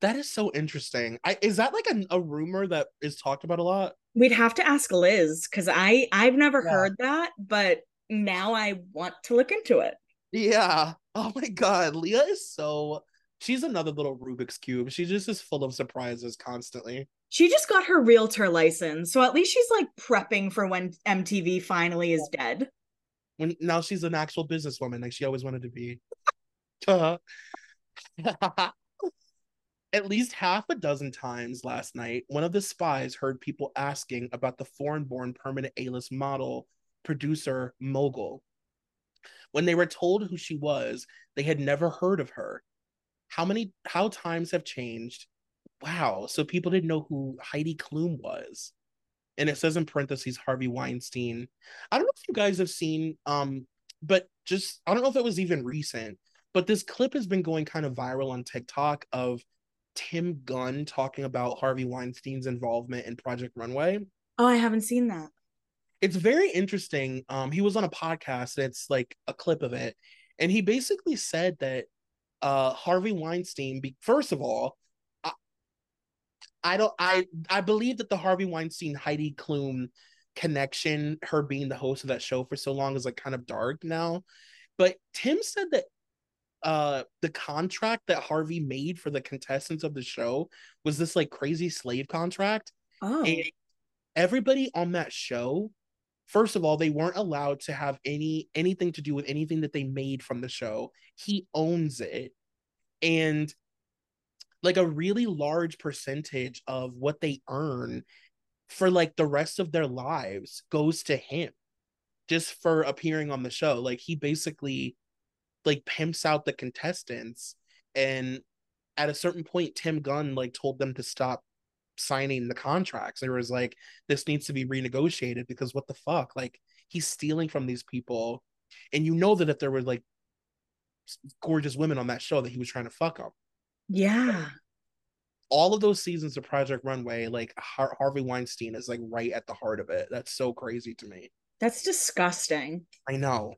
That is so interesting. I is that like a, a rumor that is talked about a lot? We'd have to ask Liz because I I've never yeah. heard that, but now I want to look into it. Yeah. Oh my god, Leah is so she's another little Rubik's cube. She just is full of surprises constantly. She just got her realtor license, so at least she's like prepping for when MTV finally is dead. When now she's an actual businesswoman, like she always wanted to be. uh, at least half a dozen times last night, one of the spies heard people asking about the foreign born permanent A list model, producer, mogul. When they were told who she was, they had never heard of her. How many, how times have changed? Wow. So people didn't know who Heidi Klum was. And it says in parentheses Harvey Weinstein. I don't know if you guys have seen, um, but just, I don't know if it was even recent, but this clip has been going kind of viral on TikTok of Tim Gunn talking about Harvey Weinstein's involvement in Project Runway. Oh, I haven't seen that. It's very interesting. Um, he was on a podcast. It's like a clip of it, and he basically said that uh, Harvey Weinstein. Be- first of all, I, I don't. I I believe that the Harvey Weinstein Heidi Klum connection, her being the host of that show for so long, is like kind of dark now. But Tim said that uh the contract that Harvey made for the contestants of the show was this like crazy slave contract. Oh. And everybody on that show, first of all, they weren't allowed to have any anything to do with anything that they made from the show. He owns it. And like a really large percentage of what they earn for like the rest of their lives goes to him just for appearing on the show. Like he basically like pimps out the contestants and at a certain point tim gunn like told them to stop signing the contracts. There was like this needs to be renegotiated because what the fuck? Like he's stealing from these people. And you know that if there were like gorgeous women on that show that he was trying to fuck them yeah. All of those seasons of project runway like Har- harvey weinstein is like right at the heart of it. That's so crazy to me. That's disgusting. I know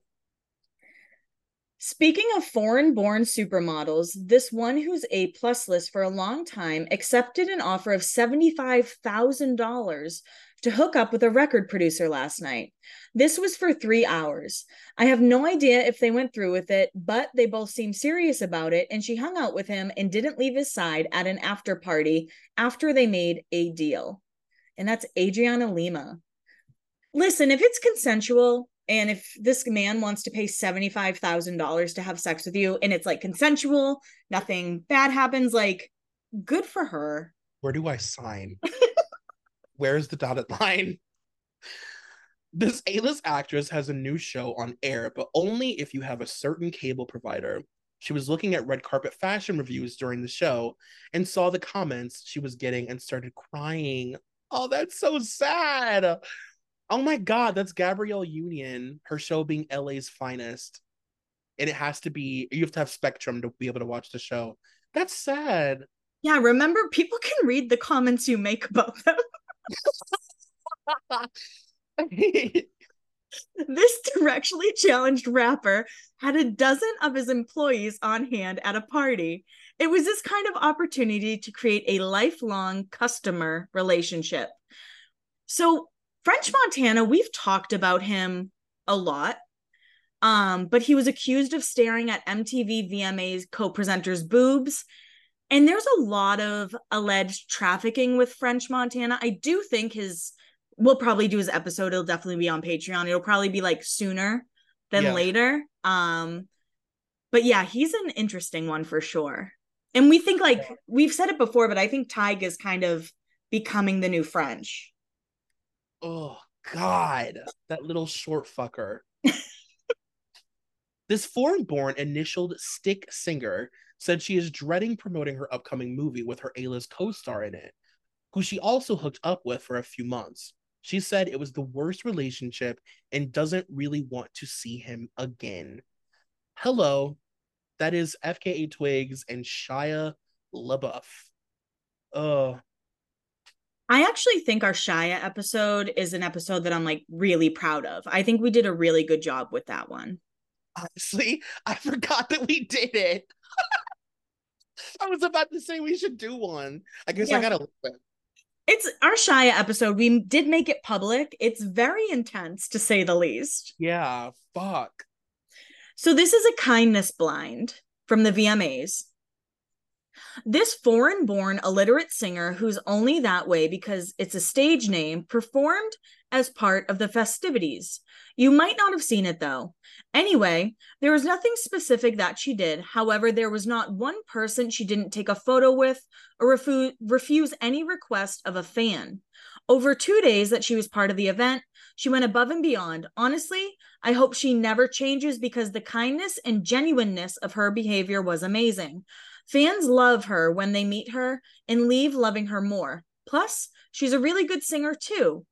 Speaking of foreign born supermodels, this one who's A plus list for a long time accepted an offer of $75,000 to hook up with a record producer last night. This was for three hours. I have no idea if they went through with it, but they both seemed serious about it, and she hung out with him and didn't leave his side at an after party after they made a deal. And that's Adriana Lima. Listen, if it's consensual, and if this man wants to pay $75,000 to have sex with you and it's like consensual, nothing bad happens, like good for her. Where do I sign? Where's the dotted line? This A list actress has a new show on air, but only if you have a certain cable provider. She was looking at red carpet fashion reviews during the show and saw the comments she was getting and started crying. Oh, that's so sad. Oh my god, that's Gabrielle Union, her show being LA's finest. and it has to be you have to have Spectrum to be able to watch the show. That's sad. Yeah, remember people can read the comments you make about them. this directionally challenged rapper had a dozen of his employees on hand at a party. It was this kind of opportunity to create a lifelong customer relationship. So, French Montana, we've talked about him a lot. Um, but he was accused of staring at MTV VMA's co-presenters' boobs. And there's a lot of alleged trafficking with French Montana. I do think his we'll probably do his episode. It'll definitely be on Patreon. It'll probably be like sooner than yeah. later. Um, but yeah, he's an interesting one for sure. And we think like we've said it before, but I think Tig is kind of becoming the new French. Oh God, that little short fucker. this foreign-born initialed stick singer said she is dreading promoting her upcoming movie with her A-list co-star in it, who she also hooked up with for a few months. She said it was the worst relationship and doesn't really want to see him again. Hello, that is FKA Twigs and Shia LaBeouf. Uh I actually think our Shia episode is an episode that I'm like really proud of. I think we did a really good job with that one. Honestly, I forgot that we did it. I was about to say we should do one. I guess yeah. I gotta listen. it's our Shia episode. We did make it public. It's very intense to say the least. Yeah, fuck. So this is a kindness blind from the VMAs. This foreign born illiterate singer, who's only that way because it's a stage name, performed as part of the festivities. You might not have seen it though. Anyway, there was nothing specific that she did. However, there was not one person she didn't take a photo with or refu- refuse any request of a fan. Over two days that she was part of the event, she went above and beyond. Honestly, I hope she never changes because the kindness and genuineness of her behavior was amazing. Fans love her when they meet her and leave loving her more. Plus, she's a really good singer too.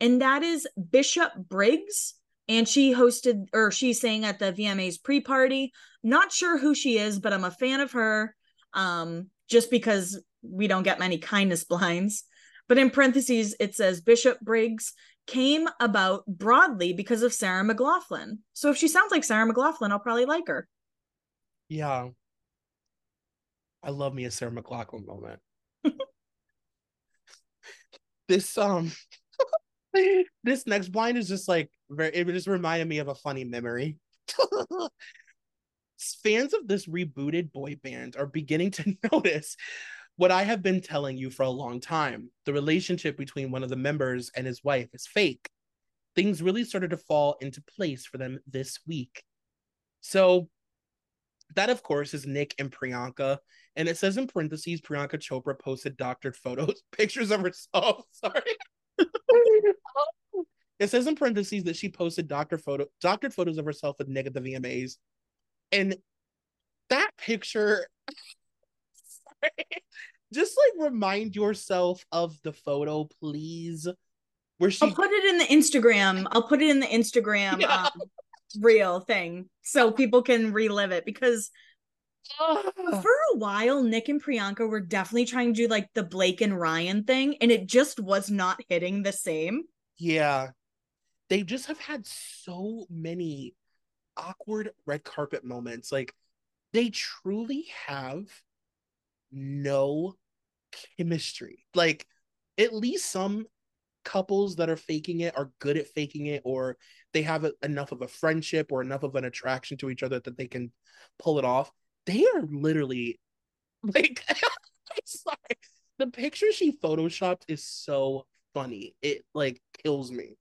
And that is Bishop Briggs. And she hosted or she sang at the VMA's pre party. Not sure who she is, but I'm a fan of her um, just because we don't get many kindness blinds. But in parentheses, it says Bishop Briggs came about broadly because of Sarah McLachlan. So if she sounds like Sarah McLachlan, I'll probably like her. Yeah. I love me a Sarah McLachlan moment. this um this next blind is just like very it just reminded me of a funny memory. Fans of this rebooted boy band are beginning to notice what I have been telling you for a long time. The relationship between one of the members and his wife is fake. Things really started to fall into place for them this week. So that of course is Nick and Priyanka and it says in parentheses, Priyanka Chopra posted doctored photos, pictures of herself. Sorry. it says in parentheses that she posted doctor photo, doctored photos of herself with Nick at the VMAs. And that picture, sorry, just like remind yourself of the photo, please. Where she I'll put it in the Instagram. I'll put it in the Instagram yeah. um, real thing so people can relive it because for a while, Nick and Priyanka were definitely trying to do like the Blake and Ryan thing, and it just was not hitting the same. Yeah. They just have had so many awkward red carpet moments. Like, they truly have no chemistry. Like, at least some couples that are faking it are good at faking it, or they have a, enough of a friendship or enough of an attraction to each other that they can pull it off they are literally like sorry. The picture she photoshopped is so funny. It like kills me.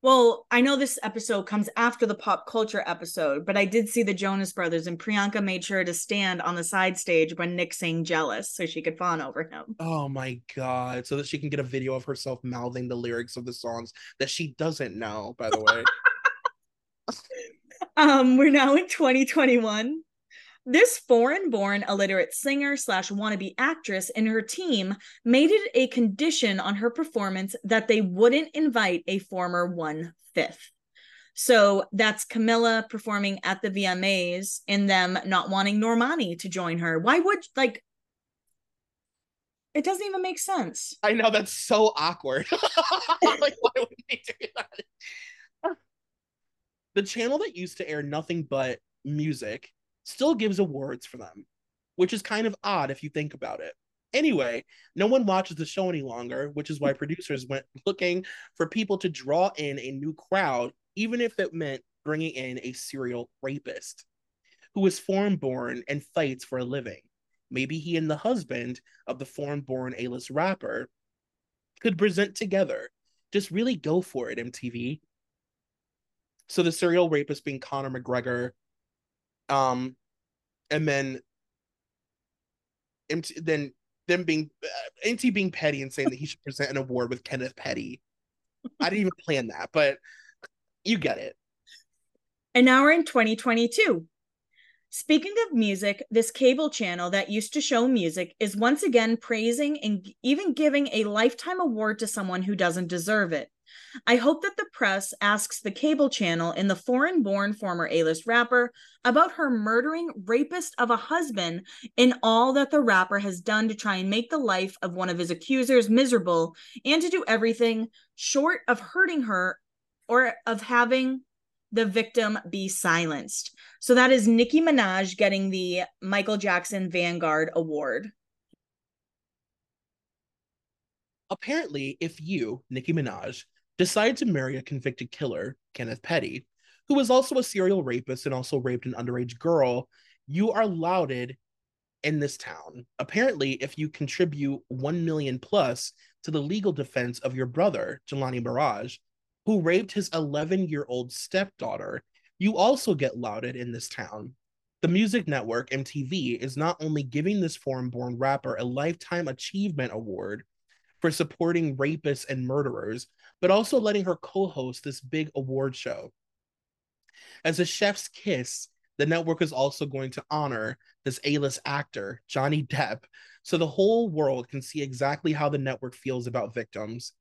Well, I know this episode comes after the pop culture episode, but I did see the Jonas Brothers, and Priyanka made sure to stand on the side stage when Nick sang Jealous so she could fawn over him. Oh my God. So that she can get a video of herself mouthing the lyrics of the songs that she doesn't know, by the way. um, we're now in 2021. This foreign born illiterate singer slash wannabe actress and her team made it a condition on her performance that they wouldn't invite a former one fifth. So that's Camila performing at the VMAs and them not wanting Normani to join her. Why would like it doesn't even make sense. I know that's so awkward. like, why would they do that? The channel that used to air nothing but music still gives awards for them, which is kind of odd if you think about it. Anyway, no one watches the show any longer, which is why producers went looking for people to draw in a new crowd, even if it meant bringing in a serial rapist who is foreign born and fights for a living. Maybe he and the husband of the foreign born A list rapper could present together. Just really go for it, MTV. So the serial rapist being Conor McGregor, um, and then MT, then them being uh, Enty being petty and saying that he should present an award with Kenneth Petty. I didn't even plan that, but you get it. And now we're in 2022. Speaking of music, this cable channel that used to show music is once again praising and even giving a lifetime award to someone who doesn't deserve it. I hope that the press asks the cable channel in the foreign born former A list rapper about her murdering rapist of a husband and all that the rapper has done to try and make the life of one of his accusers miserable and to do everything short of hurting her or of having the victim be silenced. So that is Nicki Minaj getting the Michael Jackson Vanguard Award. Apparently, if you, Nicki Minaj, decide to marry a convicted killer, Kenneth Petty, who was also a serial rapist and also raped an underage girl, you are lauded in this town. Apparently, if you contribute 1 million plus to the legal defense of your brother, Jelani Maraj, who raped his 11 year old stepdaughter, you also get lauded in this town. The music network, MTV, is not only giving this foreign born rapper a Lifetime Achievement Award for supporting rapists and murderers, but also letting her co host this big award show. As a chef's kiss, the network is also going to honor this A list actor, Johnny Depp, so the whole world can see exactly how the network feels about victims.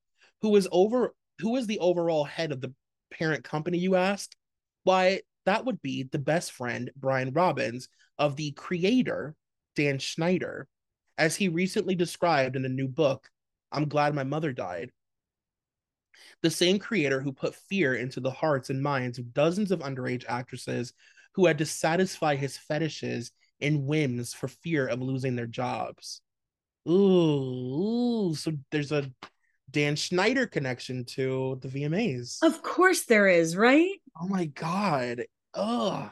Who is over who is the overall head of the parent company, you asked? Why, that would be the best friend, Brian Robbins, of the creator, Dan Schneider, as he recently described in a new book, I'm Glad My Mother Died. The same creator who put fear into the hearts and minds of dozens of underage actresses who had to satisfy his fetishes and whims for fear of losing their jobs. Ooh, ooh so there's a Dan Schneider connection to the VMAs. Of course there is, right? Oh my god. Ugh.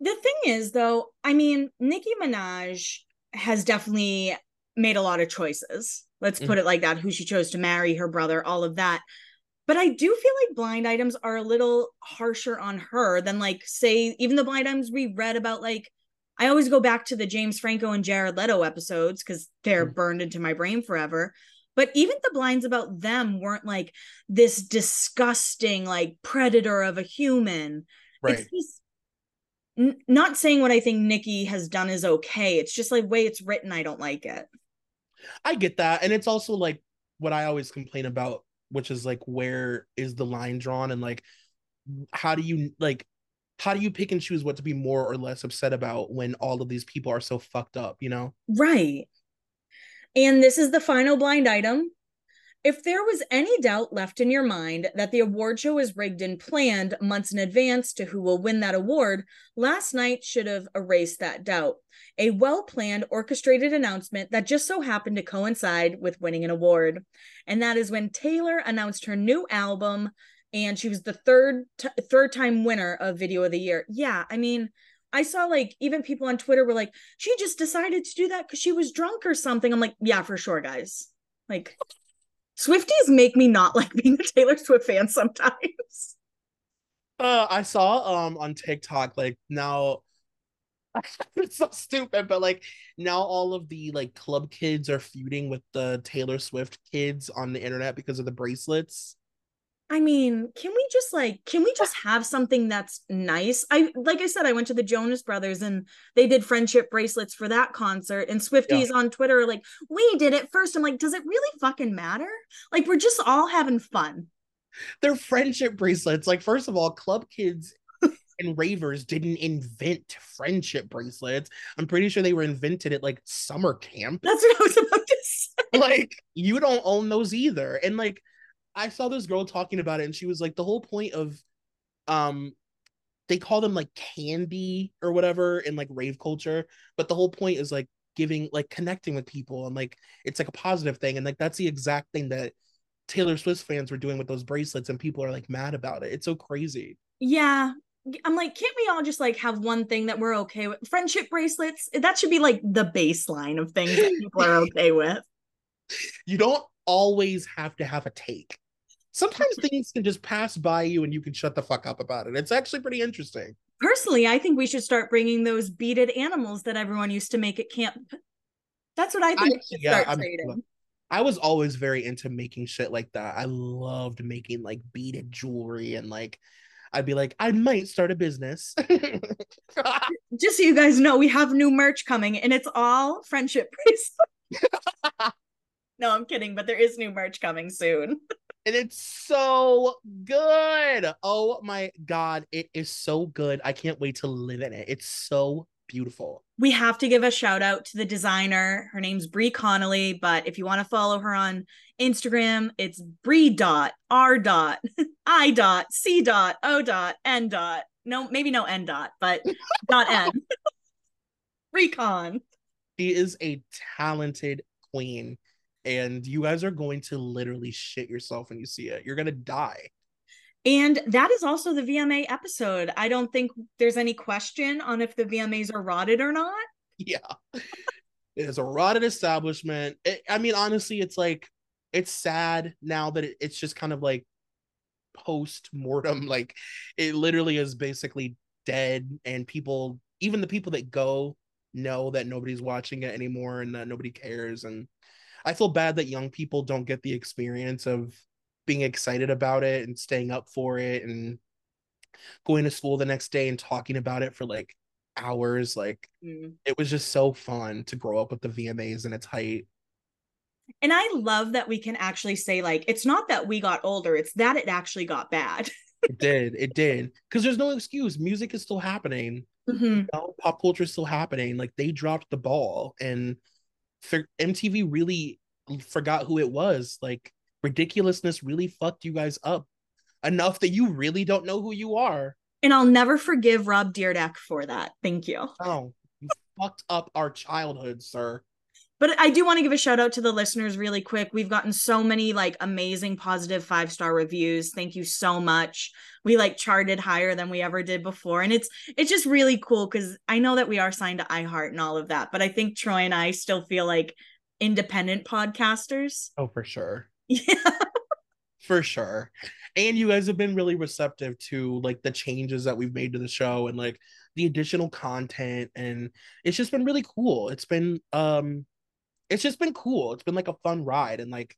The thing is though, I mean, Nicki Minaj has definitely made a lot of choices. Let's put mm-hmm. it like that, who she chose to marry, her brother, all of that. But I do feel like blind items are a little harsher on her than like say even the blind items we read about like I always go back to the James Franco and Jared Leto episodes because they're mm-hmm. burned into my brain forever. But even the blinds about them weren't like this disgusting, like predator of a human. Right. It's just n- not saying what I think Nicki has done is okay. It's just like way it's written, I don't like it. I get that. And it's also like what I always complain about, which is like where is the line drawn and like how do you like how do you pick and choose what to be more or less upset about when all of these people are so fucked up, you know? Right. And this is the final blind item. If there was any doubt left in your mind that the award show is rigged and planned months in advance to who will win that award, last night should have erased that doubt. A well planned, orchestrated announcement that just so happened to coincide with winning an award. And that is when Taylor announced her new album, and she was the third t- third time winner of Video of the Year. Yeah, I mean, I saw like even people on Twitter were like, she just decided to do that because she was drunk or something. I'm like, yeah, for sure, guys. Like, Swifties make me not like being a Taylor Swift fan sometimes. Uh, I saw um on TikTok like now it's so stupid, but like now all of the like club kids are feuding with the Taylor Swift kids on the internet because of the bracelets. I mean, can we just like can we just have something that's nice? I like I said, I went to the Jonas Brothers and they did friendship bracelets for that concert. And Swifties yeah. on Twitter are like, we did it first. I'm like, does it really fucking matter? Like, we're just all having fun. They're friendship bracelets. Like, first of all, club kids and ravers didn't invent friendship bracelets. I'm pretty sure they were invented at like summer camp. That's what I was about to say. Like, you don't own those either. And like, I saw this girl talking about it, and she was like, the whole point of um they call them like candy or whatever in like rave culture, but the whole point is like giving like connecting with people and like it's like a positive thing. And like that's the exact thing that Taylor Swift fans were doing with those bracelets, and people are like mad about it. It's so crazy. Yeah. I'm like, can't we all just like have one thing that we're okay with? Friendship bracelets, that should be like the baseline of things that people are okay with. You don't always have to have a take. Sometimes things can just pass by you and you can shut the fuck up about it. It's actually pretty interesting. Personally, I think we should start bringing those beaded animals that everyone used to make at camp. That's what I think I- we should yeah, start trading. I was always very into making shit like that. I loved making like beaded jewelry and like I'd be like, I might start a business. Just so you guys know, we have new merch coming and it's all friendship bracelets. no, I'm kidding, but there is new merch coming soon. and it's so good. Oh my god, it is so good. I can't wait to live in it. It's so beautiful. we have to give a shout out to the designer. Her name's Brie Connolly, but if you want to follow her on Instagram, it's Brie dot R dot I dot C dot O dot N dot. No, maybe no N dot, but dot N. Recon. She is a talented queen, and you guys are going to literally shit yourself when you see it. You're gonna die. And that is also the VMA episode. I don't think there's any question on if the VMAs are rotted or not. Yeah. It is a rotted establishment. It, I mean, honestly, it's like it's sad now that it, it's just kind of like post mortem. Like it literally is basically dead, and people, even the people that go, know that nobody's watching it anymore and that nobody cares. And I feel bad that young people don't get the experience of being excited about it and staying up for it and going to school the next day and talking about it for like hours. Like Mm. it was just so fun to grow up with the VMAs in its height. And I love that we can actually say, like, it's not that we got older, it's that it actually got bad. It did, it did, because there's no excuse. Music is still happening. Mhm. You know, pop culture is still happening. Like they dropped the ball, and MTV really forgot who it was. Like ridiculousness really fucked you guys up enough that you really don't know who you are. And I'll never forgive Rob Dyrdek for that. Thank you. Oh, you fucked up our childhood, sir. But I do want to give a shout out to the listeners really quick. We've gotten so many like amazing positive five star reviews. Thank you so much. We like charted higher than we ever did before. And it's it's just really cool because I know that we are signed to iHeart and all of that. But I think Troy and I still feel like independent podcasters. Oh, for sure. Yeah. for sure and you guys have been really receptive to like the changes that we've made to the show and like the additional content and it's just been really cool it's been um it's just been cool. It's been like a fun ride and like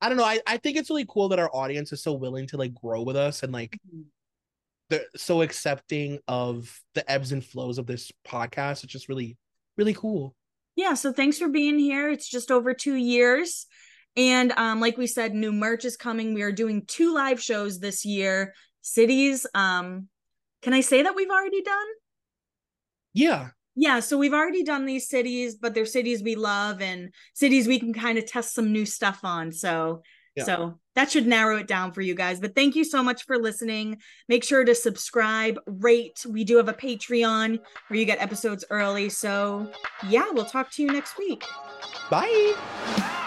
i don't know i, I think it's really cool that our audience is so willing to like grow with us and like they're so accepting of the ebbs and flows of this podcast. It's just really really cool. Yeah so thanks for being here. It's just over two years. And um like we said new merch is coming. We are doing two live shows this year. Cities um can i say that we've already done? Yeah yeah so we've already done these cities but they're cities we love and cities we can kind of test some new stuff on so Yeah. so that should narrow it down for you guys but thank you so much for listening. Make sure to subscribe rate we do have a patreon where you get episodes early so yeah we'll talk to you next week. Bye